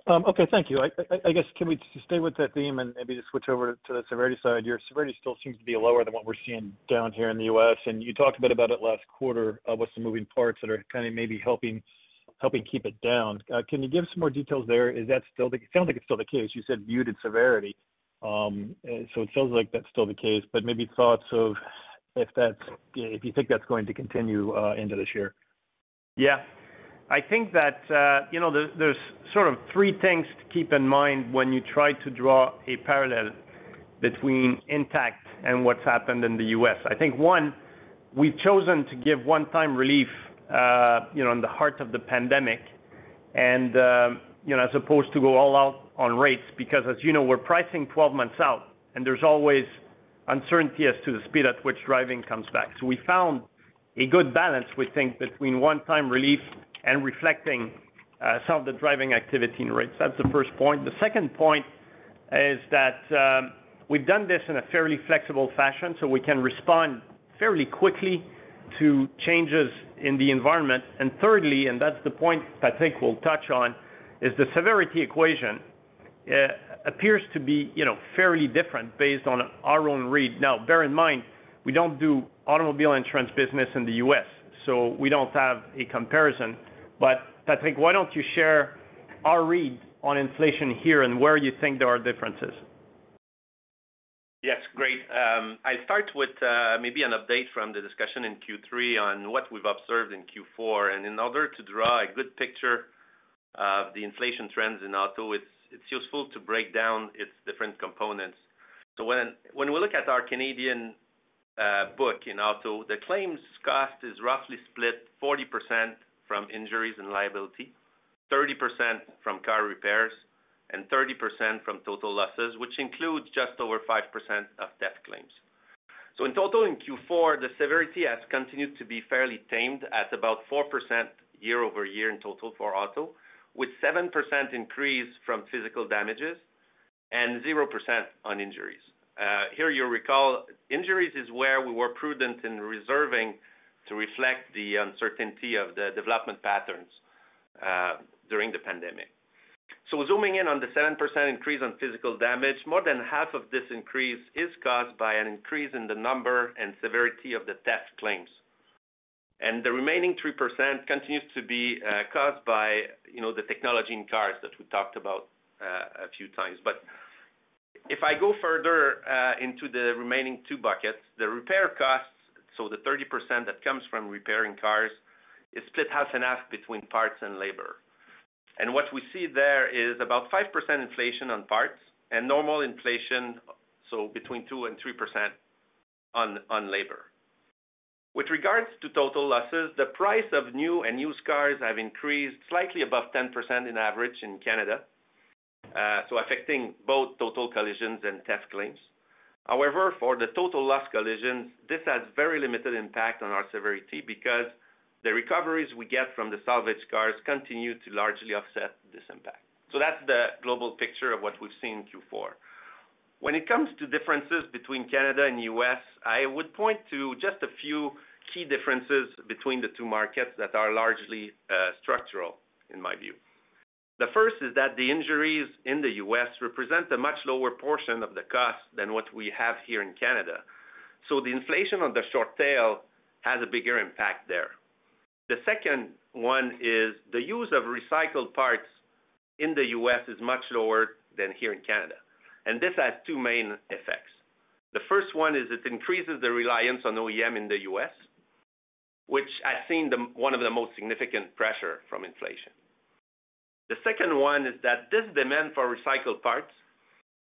Um, okay, thank you. I guess, can we stay with that theme and maybe just switch over to the severity side? Your severity still seems to be lower than what we're seeing down here in the U.S., and you talked a bit about it last quarter, with some moving parts that are kind of maybe helping keep it down. Uh, can you give some more details there? Is there? It sounds like it's still the case. You said muted severity. Um, uh, so it sounds like that's still the case, but maybe thoughts of if you think that's going to continue uh, into this year. Yeah. I think that you know, there's sort of three things to keep in mind when you try to draw a parallel between Intact and what's happened in the U.S. I think, one, we've chosen to give one-time relief in the heart of the pandemic and you know, as opposed to go all out on rates, because as you know, we're pricing 12 months out, and there's always uncertainty as to the speed at which driving comes back. So We found a good balance, we think, between one-time relief and reflecting uh, some of the driving activity in rates. That's the first point. The second point is that um, we've done this in a fairly flexible fashion, so we can respond fairly quickly to changes in the environment. And thirdly, and that's the point Patrick will touch on, is the severity equation uh, appears to be you know, fairly different based on our own read. Now, bear in mind, we don't do automobile insurance business in the U.S., so we don't have a comparison. But Patrick, why don't you share our read on inflation here and where you think there are differences? Yes, great. Um, I'll start with uh, maybe an update from the discussion in Q3 on what we've observed in Q4. In order to draw a good picture of the inflation trends in auto, it's useful to break down its different components. So when we look at our Canadian uh, book in auto, the claims cost is roughly split 40% from injuries and liability, 30% from car repairs, and 30% from total losses, which includes just over 5% of theft claims. So in total, in Q4, the severity has continued to be fairly tamed at about 4% year-over-year in total for auto, with 7% increase from physical damages and 0% on injuries. Uh, here you'll recall, injuries is where we were prudent in reserving to reflect the uncertainty of the development patterns uh, during the pandemic. So zooming in on the 7% increase on physical damage, more than half of this increase is caused by an increase in the number and severity of the theft claims. And the remaining 3% continues to be uh, caused by you know, the technology in cars that we talked about uh, a few times. But if I go further uh, into the remaining two buckets, the repair costs, so the 30% that comes from repairing cars, is split half and half between parts and labor. And what we see there is about 5% inflation on parts and normal inflation, so between 2 and 3% on labor. With regards to total losses, the price of new and used cars have increased slightly above 10% in average in Canada, uh, so affecting both total collisions and theft claims. However, for the total loss collisions, this has very limited impact on our severity because the recoveries we get from the salvage cars continue to largely offset this impact. So that's the global picture of what we've seen in Q4. When it comes to differences between Canada and U.S., I would point to just a few key differences between the two markets that are largely uh, structural in my view. The first is that the injuries in the U.S. represent a much lower portion of the cost than what we have here in Canada. So the inflation on the short tail has a bigger impact there. The second one is the use of recycled parts in the U.S. is much lower than here in Canada, and this has two main effects. The first one is it increases the reliance on OEM in the U.S., which has seen one of the most significant pressure from inflation. The second one is that this demand for recycled parts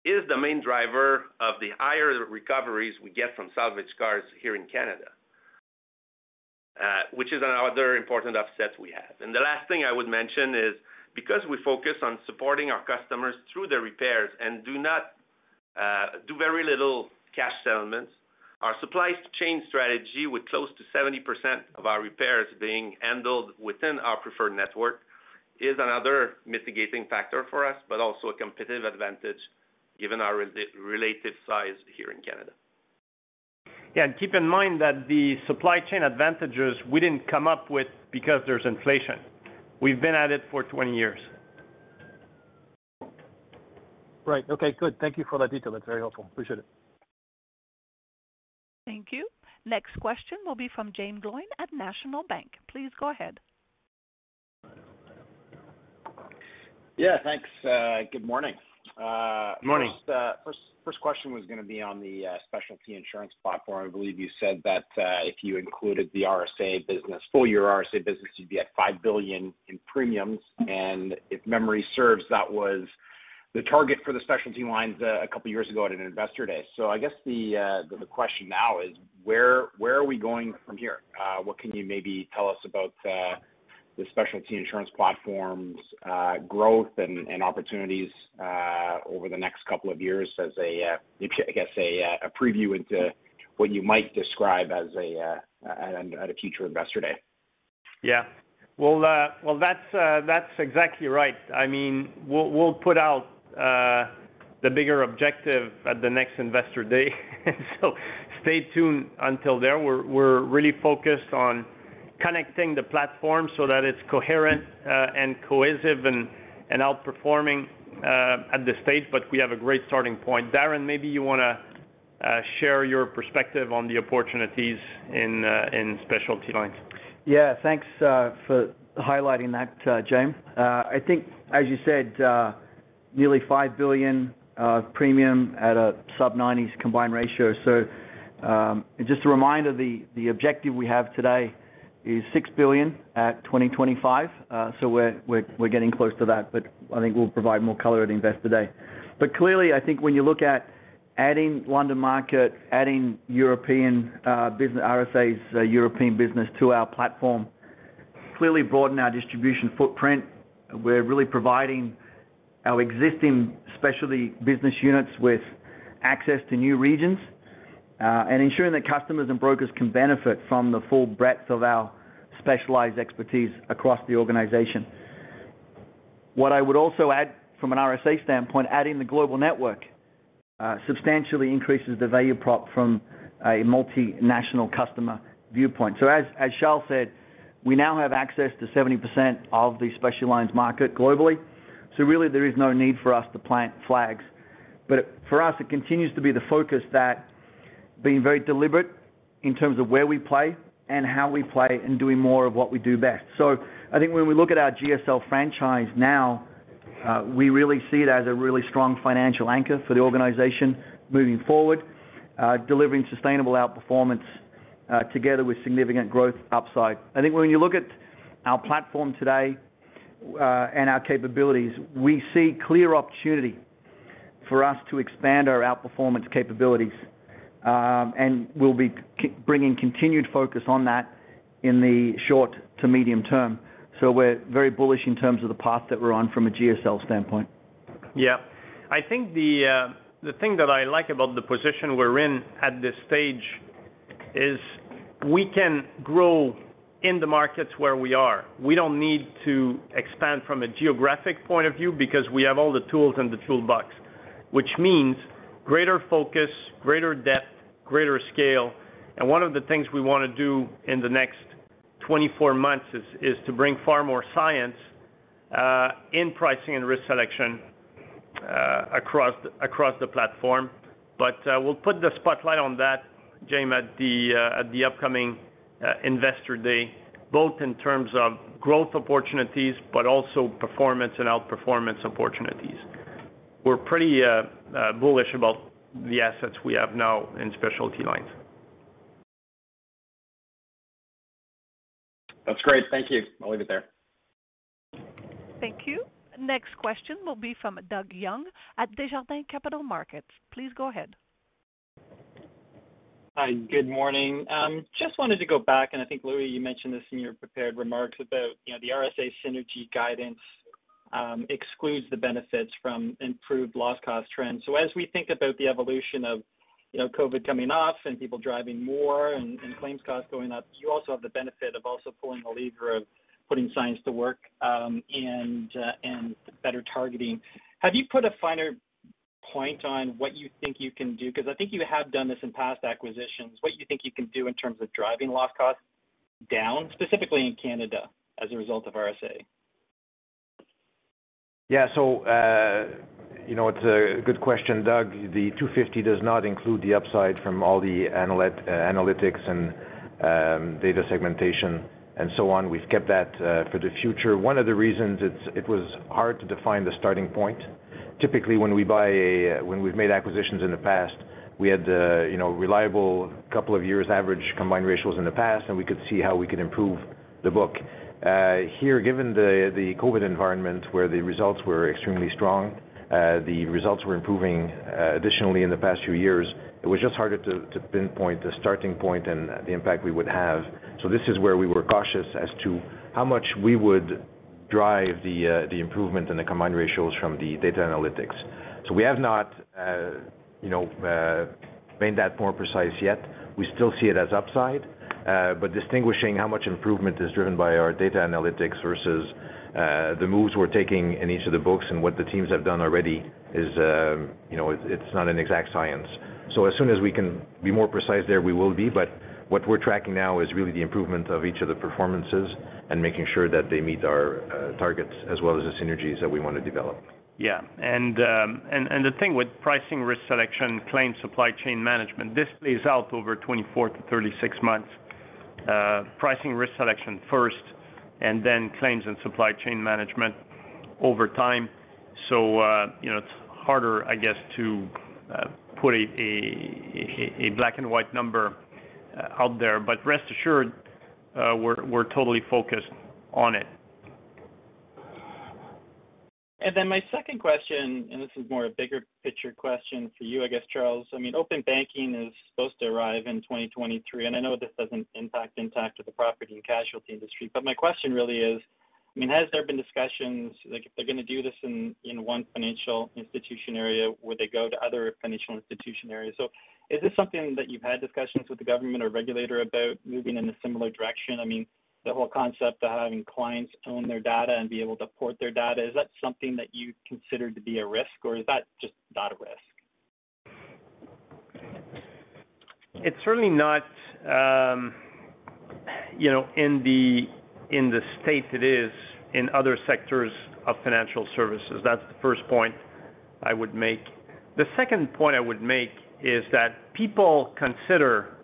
is the main driver of the higher recoveries we get from salvage cars here in Canada, Uh, which is another important offset we have. And the last thing I would mention is because we focus on supporting our customers through the repairs and do not uh, do very little cash settlements. Our supply chain strategy, with close to 70% of our repairs being handled within our preferred network, is another mitigating factor for us, but also a competitive advantage given our relative size here in Canada. Yeah. And keep in mind that the supply chain advantages we didn't come up with because there's inflation. We've been at it for 20 years. Right. Okay, good. Thank you for that detail. That's very helpful. Appreciate it. Thank you. Next question will be from Jaeme Gloyn at National Bank. Please go ahead. Yeah, thanks. Uh, good morning. Uh, Morning. Uh, first question was gonna be on the uh, specialty insurance platform. I believe you said that if you included the RSA business, full year RSA business, you'd be at 5 billion in premiums. And if memory serves, that was the target for the specialty lines a couple years ago at an investor day. So I guess the the question now is where where are we going from here? What can you maybe tell us about the specialty insurance platform's uh, growth and opportunities uh, over the next couple of years as a, uh, I guess, a preview into what you might describe as a at a future investor day? Yeah. Well, that's exactly right. I mean, we'll put out the bigger objective at the next investor day. So stay tuned until then. We're really focused on connecting the platform so that it's coherent uh, and cohesive and outperforming uh, at this stage, but we have a great starting point. Darren, maybe you wanna uh, share your perspective on the opportunities in specialty lines. Yeah. Thanks for highlighting that, Jaeme. I think as you said, nearly 5 billion premium at a sub-90s combined ratio. So, um, just a reminder, the objective we have today is 6 billion at 2025. Uh, we're we're we're getting close to that, but I think we'll provide more color at Investor Day. But clearly, I think when you look at adding London Market, adding European uh, business, RSA's uh, European business to our platform, clearly broaden our distribution footprint. We're really providing our existing specialty business units with access to new regions, Uh, and ensuring that customers and brokers can benefit from the full breadth of our specialized expertise across the organization. What I would also add from an RSA standpoint, adding the global network uh, substantially increases the value prop from a multinational customer viewpoint. So as Charles said, we now have access to 70% of the specialty lines market globally. So really there is no need for us to plant flags. But for us, it continues to be the focus that being very deliberate in terms of where we play and how we play and doing more of what we do best. So I think when we look at our GSL franchise now, uh, we really see it as a really strong financial anchor for the organization moving forward, uh, delivering sustainable outperformance uh, together with significant growth upside. I think when you look at our platform today, and our capabilities, we see clear opportunity for us to expand our outperformance capabilities. Um, and we'll be bringing continued focus on that in the short to medium term. So we're very bullish in terms of the path that we're on from a GSL standpoint. Yeah. I think uh, the thing that I like about the position we're in at this stage is we can grow in the markets where we are. We don't need to expand from a geographic point of view because we have all the tools in the toolbox, which means greater focus, greater depth, greater scale. And one of the things we wanna do in the next 24 months is is to bring far more science in pricing and risk selection uh across across the platform. But uh we'll put the spotlight on that, Jaeme, at the uh at the upcoming Investor Day, both in terms of growth opportunities, but also performance and outperformance opportunities. We're pretty bullish about the assets we have now in specialty lines. That's great. Thank you. I'll leave it there. Thank you. Next question will be from Doug Young at Desjardins Capital Markets. Please go ahead. Hi, good morning. Um, just wanted to go back, and I think, Louis, you mentioned this in your prepared remarks about, you know, the RSA synergy guidance excludes the benefits from improved loss cost trends. So as we think about the evolution of you know, COVID coming off and people driving more and claims costs going up, you also have the benefit of also pulling the lever of putting science to work um, and better targeting. Have you put a finer point on what you think you can do? Because I think you have done this in past acquisitions. What you think you can do in terms of driving loss costs down, specifically in Canada, as a result of RSA? Yeah. So uh you know, it's a good question, Doug. The 250 does not include the upside from all the uh, analytics and um, data segmentation and so on. We've kept that uh, for the future. One of the reasons it's it was hard to define the starting point. Typically, when we buy a uh, when we've made acquisitions in the past, we had you know, reliable couple of years average combined ratios in the past, and we could see how we could improve the book. Uh, here, given the COVID environment where the results were extremely strong, uh, the results were improving uh, additionally in the past few years, it was just harder to pinpoint the starting point and the impact we would have. So this is where we were cautious as to how much we would drive the improvement in the combined ratios from the data analytics. So we have not you know, made that more precise yet. We still see it as upside. Uh, but distinguishing how much improvement is driven by our data analytics versus uh, the moves we're taking in each of the books and what the teams have done already, is, um, you know, it's not an exact science. So as soon as we can be more precise there, we will be. But what we're tracking now is really the improvement of each of the performances and making sure that they meet our uh, targets as well as the synergies that we want to develop. Yeah. And um and the thing with pricing risk selection, claim supply chain management, this plays out over 24-36 months. Uh, pricing risk selection first, and then claims and supply chain management over time. So uh you know, it's harder, I guess, to uh, put a black and white number uh, out there. But rest assured, we're totally focused on it. And then my second question, and this is more a bigger picture question for you, I guess, Charles. I mean, open banking is supposed to arrive in 2023, and I know this doesn't impact Intact or the property and casualty industry. But my question really is, I mean, has there been discussions, like if they're going to do this in in one financial institution area, would they go to other financial institution areas? So is this something that you've had discussions with the government or regulator about moving in a similar direction? The whole concept of having clients own their data and be able to port their data, is that something that you consider to be a risk, or is that just not a risk? It's certainly not um, you know, in the in the state it is in other sectors of financial services. That's the first point I would make. The second point I would make is that people consider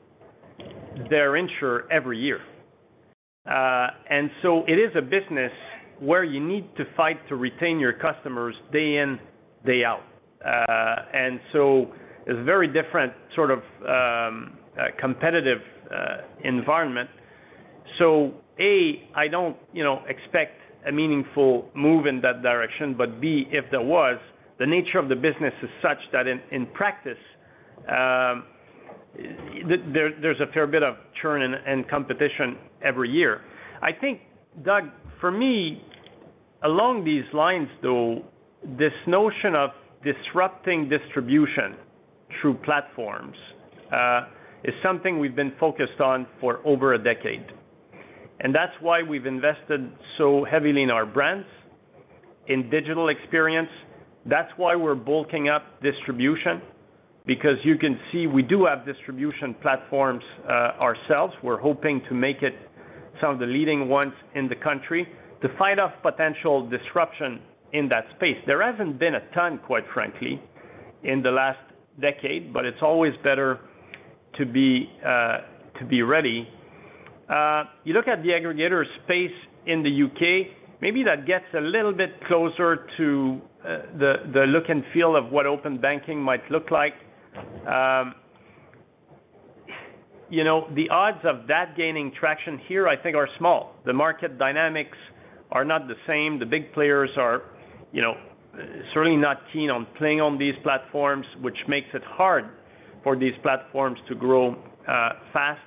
their insurer every year. Uh, and so it is a business where you need to fight to retain your customers day in, day out. Uh, and so it's a very different sort of um, uh, competitive environment. So A, I don't you know, expect a meaningful move in that direction. But B, if there was, the nature of the business is such that in practice, um, there's a fair bit of churn and competition every year. I think, Doug, for me, along these lines, though, this notion of disrupting distribution through platforms uh, is something we've been focused on for over a decade. And that's why we've invested so heavily in our brands, in digital experience. That's why we're bulking up distribution, because you can see we do have distribution platforms uh, ourselves. We're hoping to make it some of the leading ones in the country to fight off potential disruption in that space. There hasn't been a ton, quite frankly, in the last decade, but it's always better to be uh, to be ready. Uh, you look at the aggregator space in the U.K., maybe that gets a little bit closer to the look and feel of what open banking might look like. Um, the odds of that gaining traction here, I think, are small. The market dynamics are not the same. The big players are you know, certainly not keen on playing on these platforms, which makes it hard for these platforms to grow uh, fast.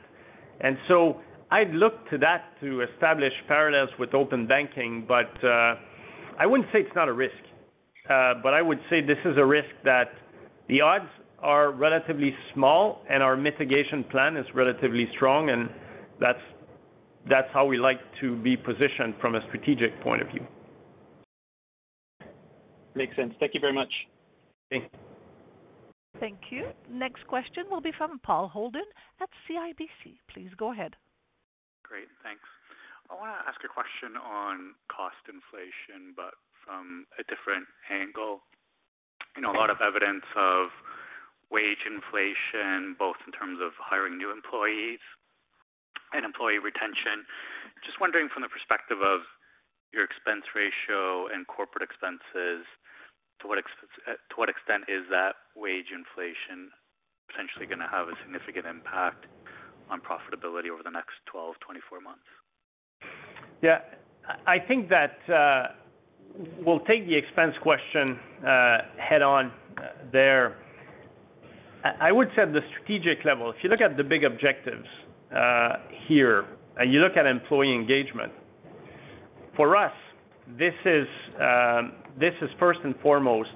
And so I'd look to that to establish parallels with open banking. But uh, I wouldn't say it's not a risk, uh, but I would say this is a risk that the odds are relatively small and our mitigation plan is relatively strong, and that's how we like to be positioned from a strategic point of view. Makes sense. Thank you very much. Thanks. Thank you. Next question will be from Paul Holden at CIBC. Please go ahead. Great. Thanks. I wanna ask a question on cost inflation, but from a different angle. You know, a lot of evidence of wage inflation, both in terms of hiring new employees and employee retention. Just wondering from the perspective of your expense ratio and corporate expenses, to what extent is that wage inflation potentially gonna have a significant impact on profitability over the next 12, 24 months? Yeah. I think that uh, we'll take the expense question uh, head on uh, there. I would say at the strategic level, if you look at the big objectives uh, here, and you look at employee engagement, for us, this is um, first and foremost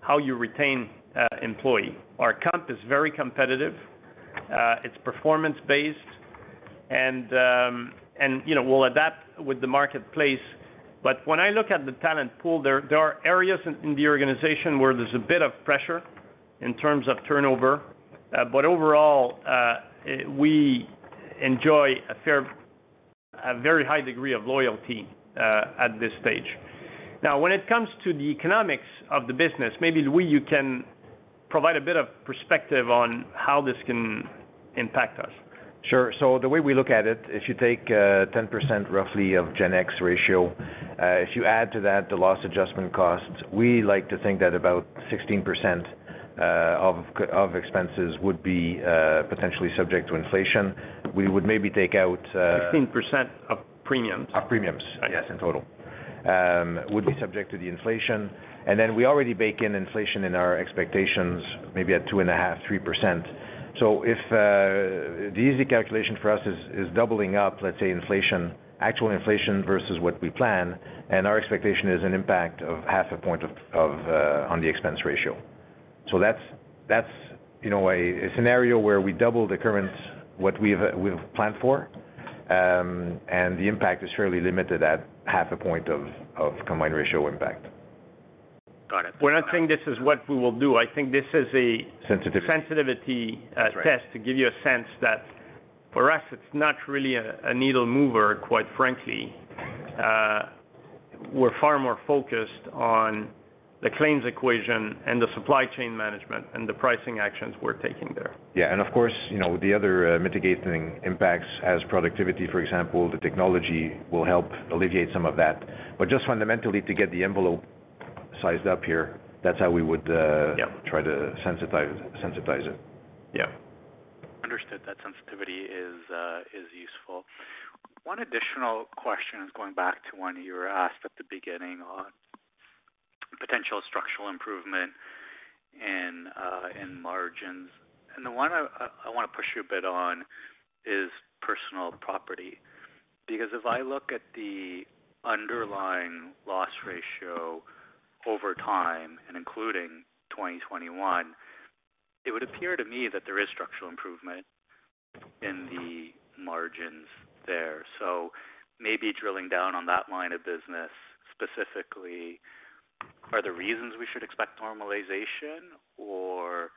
how you retain uh, employee. Our comp is very competitive. Uh, it's performance-based and um, and, you know, we'll adapt with the marketplace. But when I look at the talent pool, there there are areas in the organization where there's a bit of pressure in terms of turnover. Uh, but overall, uh, we enjoy a fair a very high degree of loyalty uh, at this stage. Now, when it comes to the economics of the business, maybe, Louis, you can provide a bit of perspective on how this can impact us. Sure. So the way we look at it, if you take 10% roughly of Gen X ratio, if you add to that the loss adjustment costs, we like to think that about 16% Uh, of of expenses would be uh, potentially subject to inflation. We would maybe take out uh, 16% of premiums. Of premiums, yes, in total, um, would be subject to the inflation. And then we already bake in inflation in our expectations, maybe at 2.5%-3%. So if the easy calculation for us is doubling up, let's say inflation, actual inflation versus what we plan, and our expectation is an impact of 0.5 point of of uh on the expense ratio. So that's, that's you know, a scenario where we double the current what we've planned for, um, and the impact is fairly limited at 0.5 point of combined ratio impact. Got it. We're not saying this is what we will do. I think this is a Sensitivity sensitivity uh, That's right. test to give you a sense that for us, it's not really a needle mover, quite frankly. Uh, we're far more focused on the claims equation and the supply chain management and the pricing actions we're taking there. Yeah. And of course, you know, the other uh, mitigating impacts as productivity, for example, the technology will help alleviate some of that. But just fundamentally to get the envelope sized up here, that's how we would uh, Yeah try to sensitize it. Yeah. Understood. That sensitivity is uh, is useful. One additional question is going back to one you were asked at the beginning on potential structural improvement uh, in margins. And the one I wanna push you a bit on is personal property. Because if I look at the underlying loss ratio over time and including 2021, it would appear to me that there is structural improvement in the margins there. So maybe drilling down on that line of business specifically, are the reasons we should expect normalization or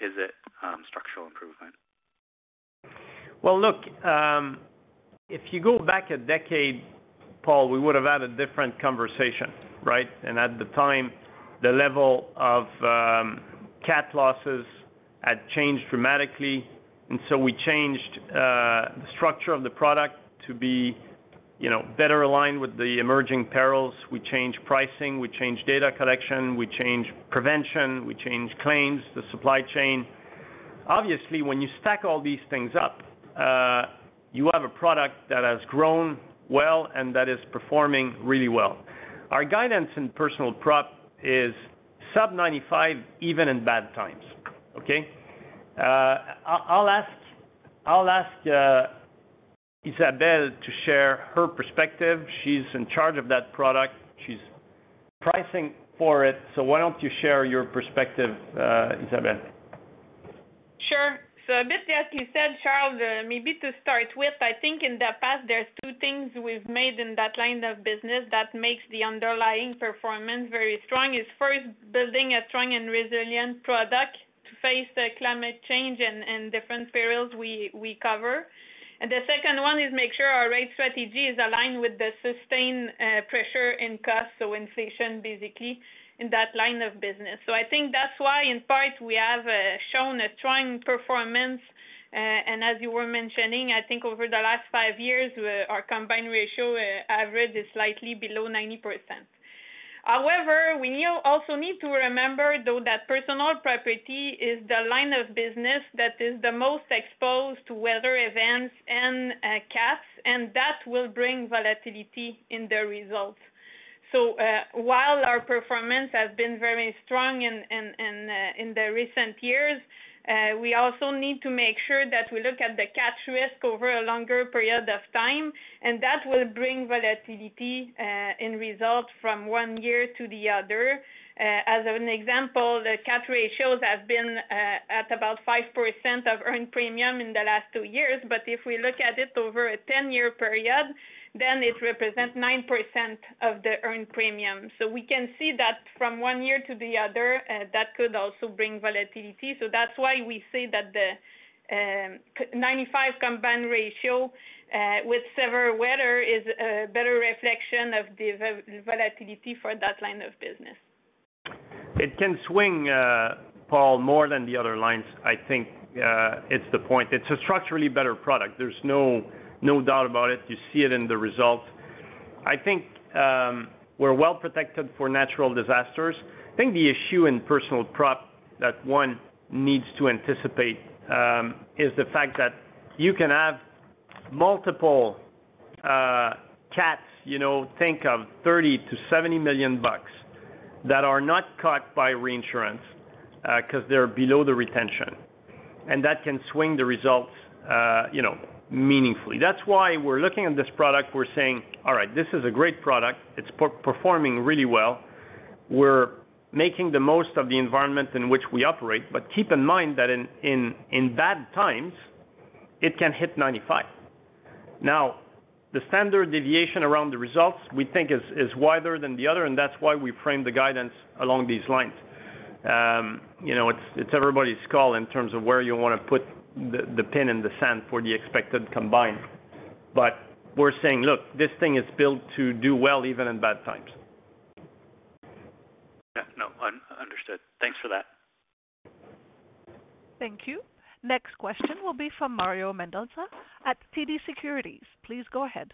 is it um, structural improvement? Well, look, um, if you go back a decade, Paul, we would have had a different conversation, right? And at the time, the level of um, cat losses had changed dramatically, and so we changed uh, the structure of the product to be, you know, better aligned with the emerging perils. We change pricing, we change data collection, we change prevention, we change claims, the supply chain. Obviously, when you stack all these things up, you have a product that has grown well and that is performing really well. Our guidance in personal prop is sub 95 even in bad times. Okay? Uh I'll ask Isabelle to share her perspective. She's in charge of that product. She's pricing for it. So why don't you share your perspective, uh, Isabelle? Sure. So a bit like you said, Charles, uh, maybe to start with, I think in the past, there's two things we've made in that line of business that makes the underlying performance very strong, is first, building a strong and resilient product to face the climate change and different perils we cover. And the second one is make sure our rate strategy is aligned with the sustained uh, pressure in cost, so inflation, basically, in that line of business. So I think that's why, in part, we have uh, shown a strong performance. Uh, and as you were mentioning, I think over the last five years, our combined ratio average is slightly below 90%. However, we also need to remember, though, that personal property is the line of business that is the most exposed to weather events and uh, cats, and that will bring volatility in the results. So uh, while our performance has been very strong in uh, the recent years, Uh, we also need to make sure that we look at the cat risk over a longer period of time, and that will bring volatility uh, in results from one year to the other. Uh, as an example, the cat ratios have been at about 5% of earned premium in the last two years. But if we look at it over a 10-year period, then it represents 9% of the earned premium. So we can see that from one year to the other, uh, that could also bring volatility. So that's why we say that the um, 95 combined ratio uh, with severe weather is a better reflection of the volatility for that line of business. It can swing, uh, Paul, more than the other lines. I think it's the point. It's a structurally better product. There's no doubt about it. You see it in the results. I think um, we're well protected for natural disasters. I think the issue in personal prop that one needs to anticipate um, is the fact that you can have multiple uh, cats, you know, think of 30 million-70 million bucks, that are not caught by reinsurance uh, because they're below the retention. And that can swing the results uh, meaningfully. That's why we're looking at this product, we're saying, "All right, this is a great product. It's performing really well. We're making the most of the environment in which we operate." But keep in mind that in in in bad times, it can hit 95. Now, The standard deviation around the results, we think is is wider than the other, and that's why we frame the guidance along these lines. Um, you know, it's it's everybody's call in terms of where you want to put the pin in the sand for the expected combined. But we're saying, "Look, this thing is built to do well even in bad times. Yeah. No, understood. Thanks for that. Thank you. Next question will be from Mario Mendonca at TD Securities. Please go ahead.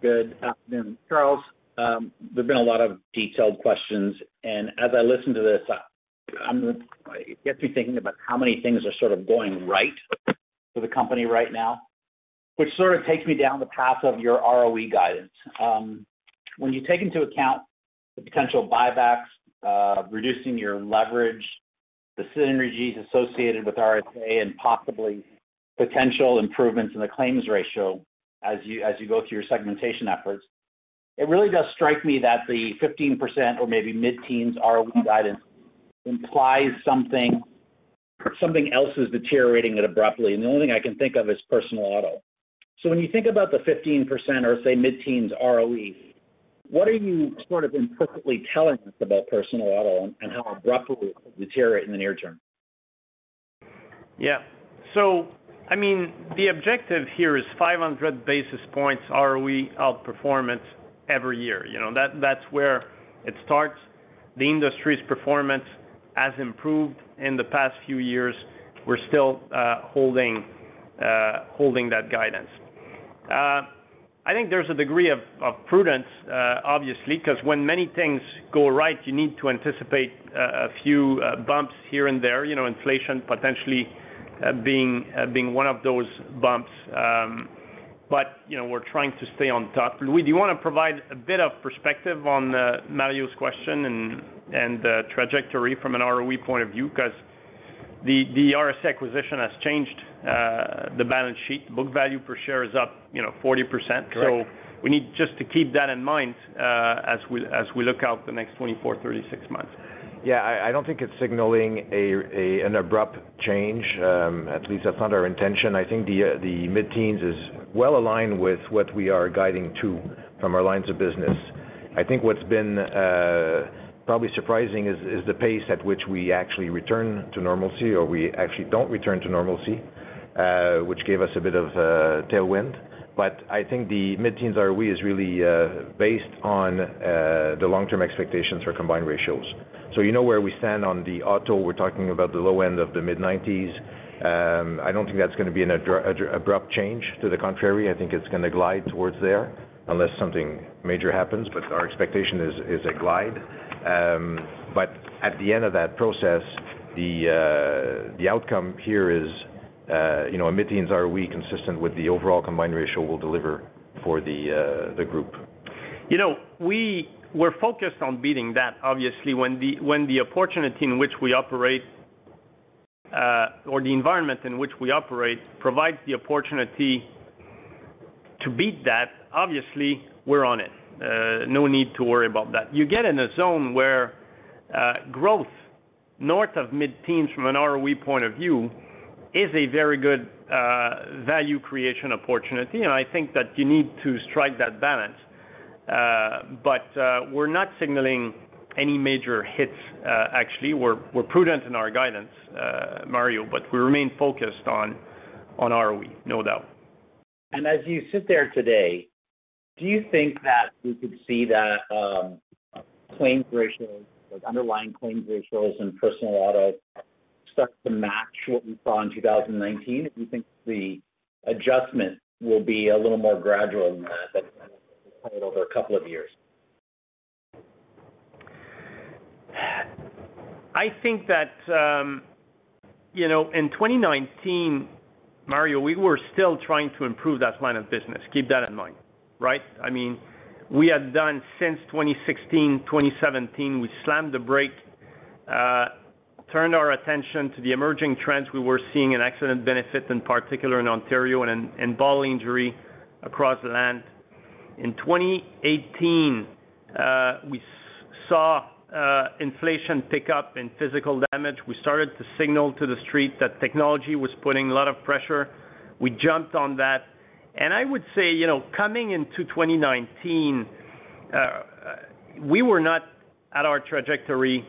Good afternoon. Charles, um, there've been a lot of detailed questions, and as I listen to this, it gets me thinking about how many things are sort of going right for the company right now, which sort of takes me down the path of your ROE guidance. Um, when you take into account the potential buybacks, uh, reducing your leverage, the synergies associated with RSA, and possibly potential improvements in the claims ratio as you as you go through your segmentation efforts, it really does strike me that the 15% or maybe mid-teens ROE guidance implies something something else is deteriorating it abruptly, and the only thing I can think of is personal auto. So when you think about the 15% or say mid-teens ROE, what are you sort of implicitly telling us about personal auto and how abruptly it will deteriorate in the near term? Yeah. So I mean, the objective here is 500 basis points ROE outperformance every year. You know, that that's where it starts. The industry's performance has improved in the past few years. We're still uh, uh, holding that guidance. Uh, I think there's a degree of prudence, obviously, because when many things go right, you need to anticipate a few bumps here and there, you know, inflation potentially being one of those bumps. Um, But you know, we're trying to stay on top. Louis, do you want to provide a bit of perspective on Mario's question and and the trajectory from an ROE point of view? Because the RSA acquisition has changed the balance sheet. Book value per share is up you know, 40%. Correct. we need just to keep that in mind uh as we as we look out the next 24, 36 months. Yeah, I don't think it's signaling a an abrupt change. Um, at least that's not our intention. I think the uh, the mid-teens is well aligned with what we are guiding to from our lines of business. I think what's been uh, probably surprising is the pace at which we actually return to normalcy or we actually don't return to normalcy, uh, which gave us a bit of tailwind. But I think the mid-teens ROE is really based on the long-term expectations for combined ratios. So you know where we stand on the auto. We're talking about the low end of the mid-90s. Um, I don't think that's going to be an abrupt change. To the contrary, I think it's going to glide towards there unless something major happens. But our expectation is a glide. Um, but at the end of that process, the uh, outcome here is uh, you a mid-teens ROE consistent with the overall combined ratio we'll deliver for the uh, group. We're focused on beating that, obviously, when the opportunity in which we operate uh, or the environment in which we operate provides the opportunity to beat that, obviously, we're on it. Uh, no need to worry about that. You get in a zone where uh, growth north of mid-teens from an ROE point of view is a very good value creation opportunity, and I think that you need to strike that balance. Uh, but uh, we're not signaling any major hits. Uh, actually, we're prudent in our guidance, Mario, but we remain focused on ROE, no doubt. And as you sit there today, do you think that we could see that um, claims ratios, like underlying claims ratios in personal auto start to match what we saw in 2019? Do you think the adjustment will be a little more gradual than that over a couple of years? I think that um, you know, in 2019, Mario, we were still trying to improve that line of business. Keep that in mind, right? I mean, we had done since 2016, 2017, we slammed the brake, uh, turned our attention to the emerging trends we were seeing in accident benefit, in particular in Ontario and in bodily injury across the land. In 2018, uh, we saw uh, inflation pick up in physical damage. We started to signal to the street that technology was putting a lot of pressure. We jumped on that. And I would say, you know, coming into 2019, uh, we were not at our trajectory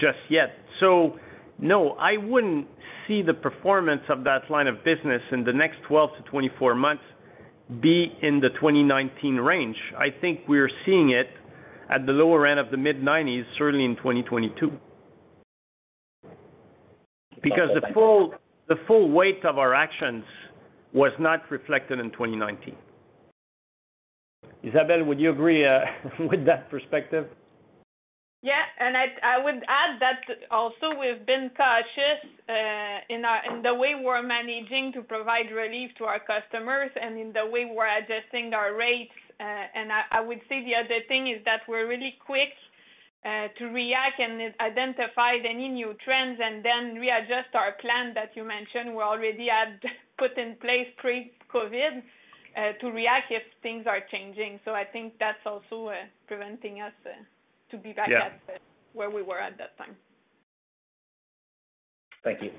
just yet. So no, I wouldn't see the performance of that line of business in the next 12-24 months be in the 2019 range. I think we're seeing it at the lower end of the mid-90s, certainly in 2022. The full the full weight of our actions was not reflected in 2019. Isabelle, would you agree uh, with that perspective? Yeah, and I I would add that also we've been cautious uh, in our, in the way we're managing to provide relief to our customers and in the way we're adjusting our rates. Uh, and I I would say the other thing is that we're really quick uh, to react and identify any new trends and then readjust our plan that you mentioned we already had put in place pre-COVID to react if things are changing. So I think that's also preventing us to be back at where we were at that time. Thank you.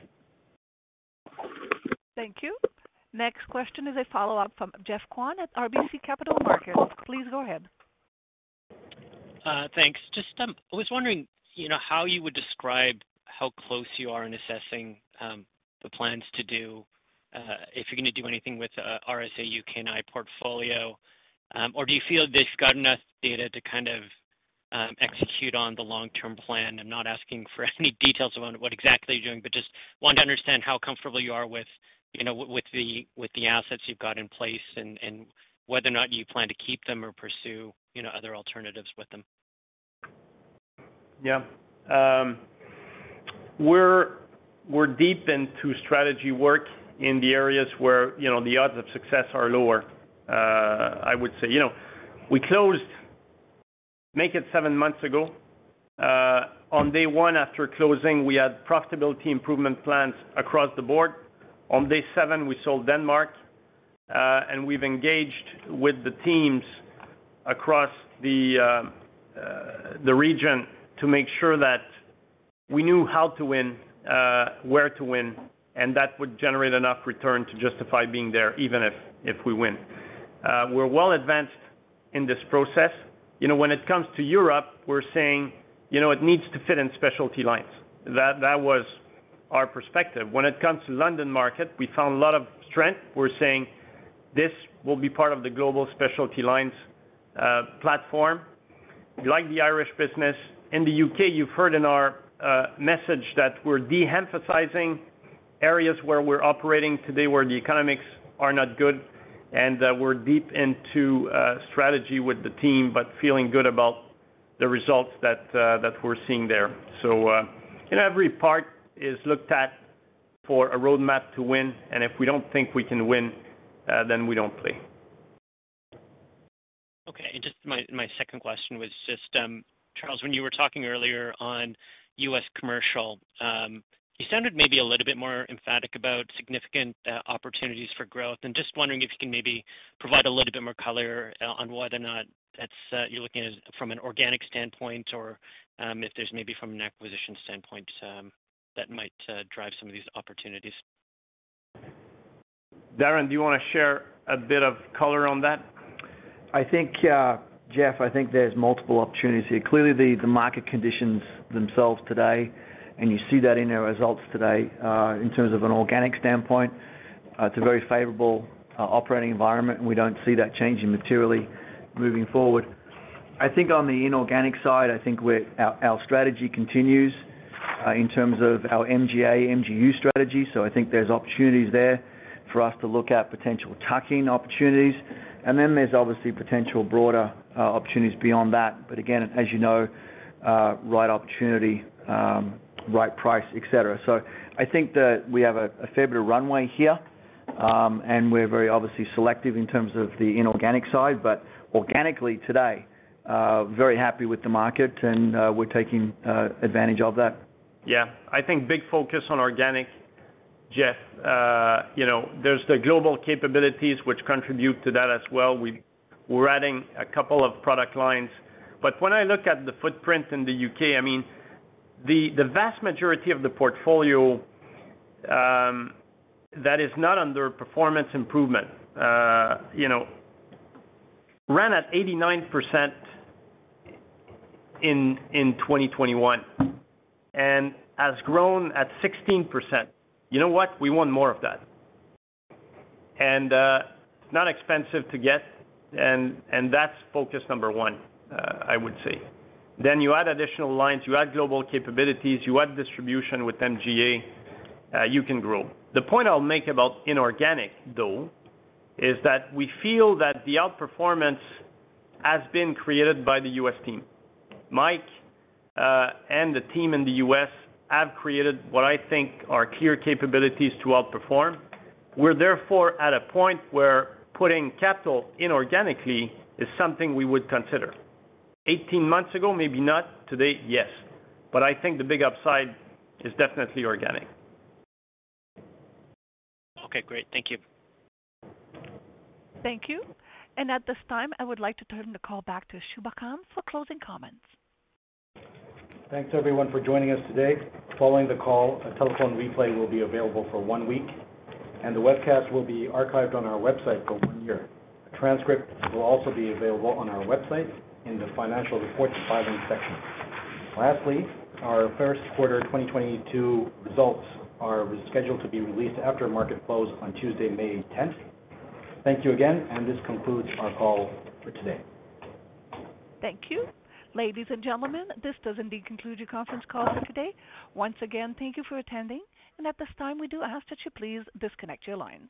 Thank you. Next question is a follow-up from Geoff Kwan at RBC Capital Markets. Please go ahead. Uh, thanks. Just, um, I was wondering you know, how you would describe how close you are in assessing um, the plans to do, uh, if you're going to do anything with uh, RSA UK & I portfolio. Um, or do you feel that you've got enough data to kind of execute on the long-term plan? I'm not asking for any details on what exactly you're doing, but just want to understand how comfortable you are with you know, with the with the assets you've got in place and and whether or not you plan to keep them or pursue you know, other alternatives with them. Yeah. Um we're we're deep into strategy work in the areas where you know, the odds of success are lower. I would say, You know, we closed, make it seven months ago. Uh, on day one after closing, we had profitability improvement plans across the board. On day seven, we sold Denmark. Uh, and we've engaged with the teams across the uh, uh the region to make sure that we knew how to win, where to win, and that would generate enough return to justify being there, even if we win. We're well advanced in this process. You know, when it comes to Europe, we're saying, you know, it needs to fit in specialty lines. That that was our perspective. When it comes to London Market, we found a lot of strength. We're saying this will be part of the global specialty lines uh, platform. We like the Irish business. In the U.K., you've heard in our uh, message that we're de-emphasizing areas where we're operating today where the economics are not good, and uh, we're deep into uh, strategy with the team, but feeling good about the results that uh, we're seeing there. So, you know, every part is looked at for a roadmap to win, and if we don't think we can win, then we don't play. Okay. And just my second question was just, um, Charles, when you were talking earlier on U.S. commercial, um, you sounded maybe a little bit more emphatic about significant uh, opportunities for growth. And just wondering if you can maybe provide a little bit more color uh, on whether or not that's uh, you're looking at it from an organic standpoint or um, if there's maybe from an acquisition standpoint um, that might drive some of these opportunities. Darren, do you wanna share a bit of color on that? I think, Geoff, I think there's multiple opportunities here. Clearly, the market conditions themselves today, and you see that in our results today, uh, in terms of an organic standpoint, uh, it's a very favorable uh, operating environment, and we don't see that changing materially moving forward. I think on the inorganic side, I think our strategy continues in terms of our MGA, MGU strategy. So I think there's opportunities there for us to look at potential tuck-in opportunities. And then there's obviously potential broader opportunities beyond that. But again, as you know, right opportunity, um, right price, et cetera. I think that we have a fair bit of runway here, um, and we're very obviously selective in terms of the inorganic side. But organically today, uh, very happy with the market and uh, we're taking uh, advantage of that. Yeah. I think big focus on organic, Geoff. You know, there's the global capabilities which contribute to that as well. We're adding a couple of product lines. But when I look at the footprint in the U.K., I mean, the vast majority of the portfolio um, that is not under performance improvement, uh, you know, ran at 89% in 2021 and has grown at 16%. You know what? We want more of that. And uh it's not expensive to get, and and that's focus number one, uh, I would say. Then you add additional lines, you add global capabilities, you add distribution with MGA, uh, you can grow. The point I'll make about inorganic, though, is that we feel that the outperformance has been created by the U.S. team. Mike uh, and the team in the U.S. have created what I think are clear capabilities to outperform. We're therefore at a point where putting capital inorganically is something we would consider. 18 months ago, maybe not. Today, yes. But I think the big upside is definitely organic. Okay, great. Thank you. Thank you. And at this time, I would like to turn the call back to Shubha Khan for closing comments. Thanks everyone for joining us today. Following the call, a telephone replay will be available for one week, and the webcast will be archived on our website for one year. A transcript will also be available on our website in the financial reports and filing section. Lastly, our first quarter 2022 results are scheduled to be released after market close on Tuesday, May 10th. Thank you again, and this concludes our call for today. Thank you. Ladies and gentlemen, this does indeed conclude your conference call for today. Once again, thank you for attending. And at this time, we do ask that you please disconnect your lines.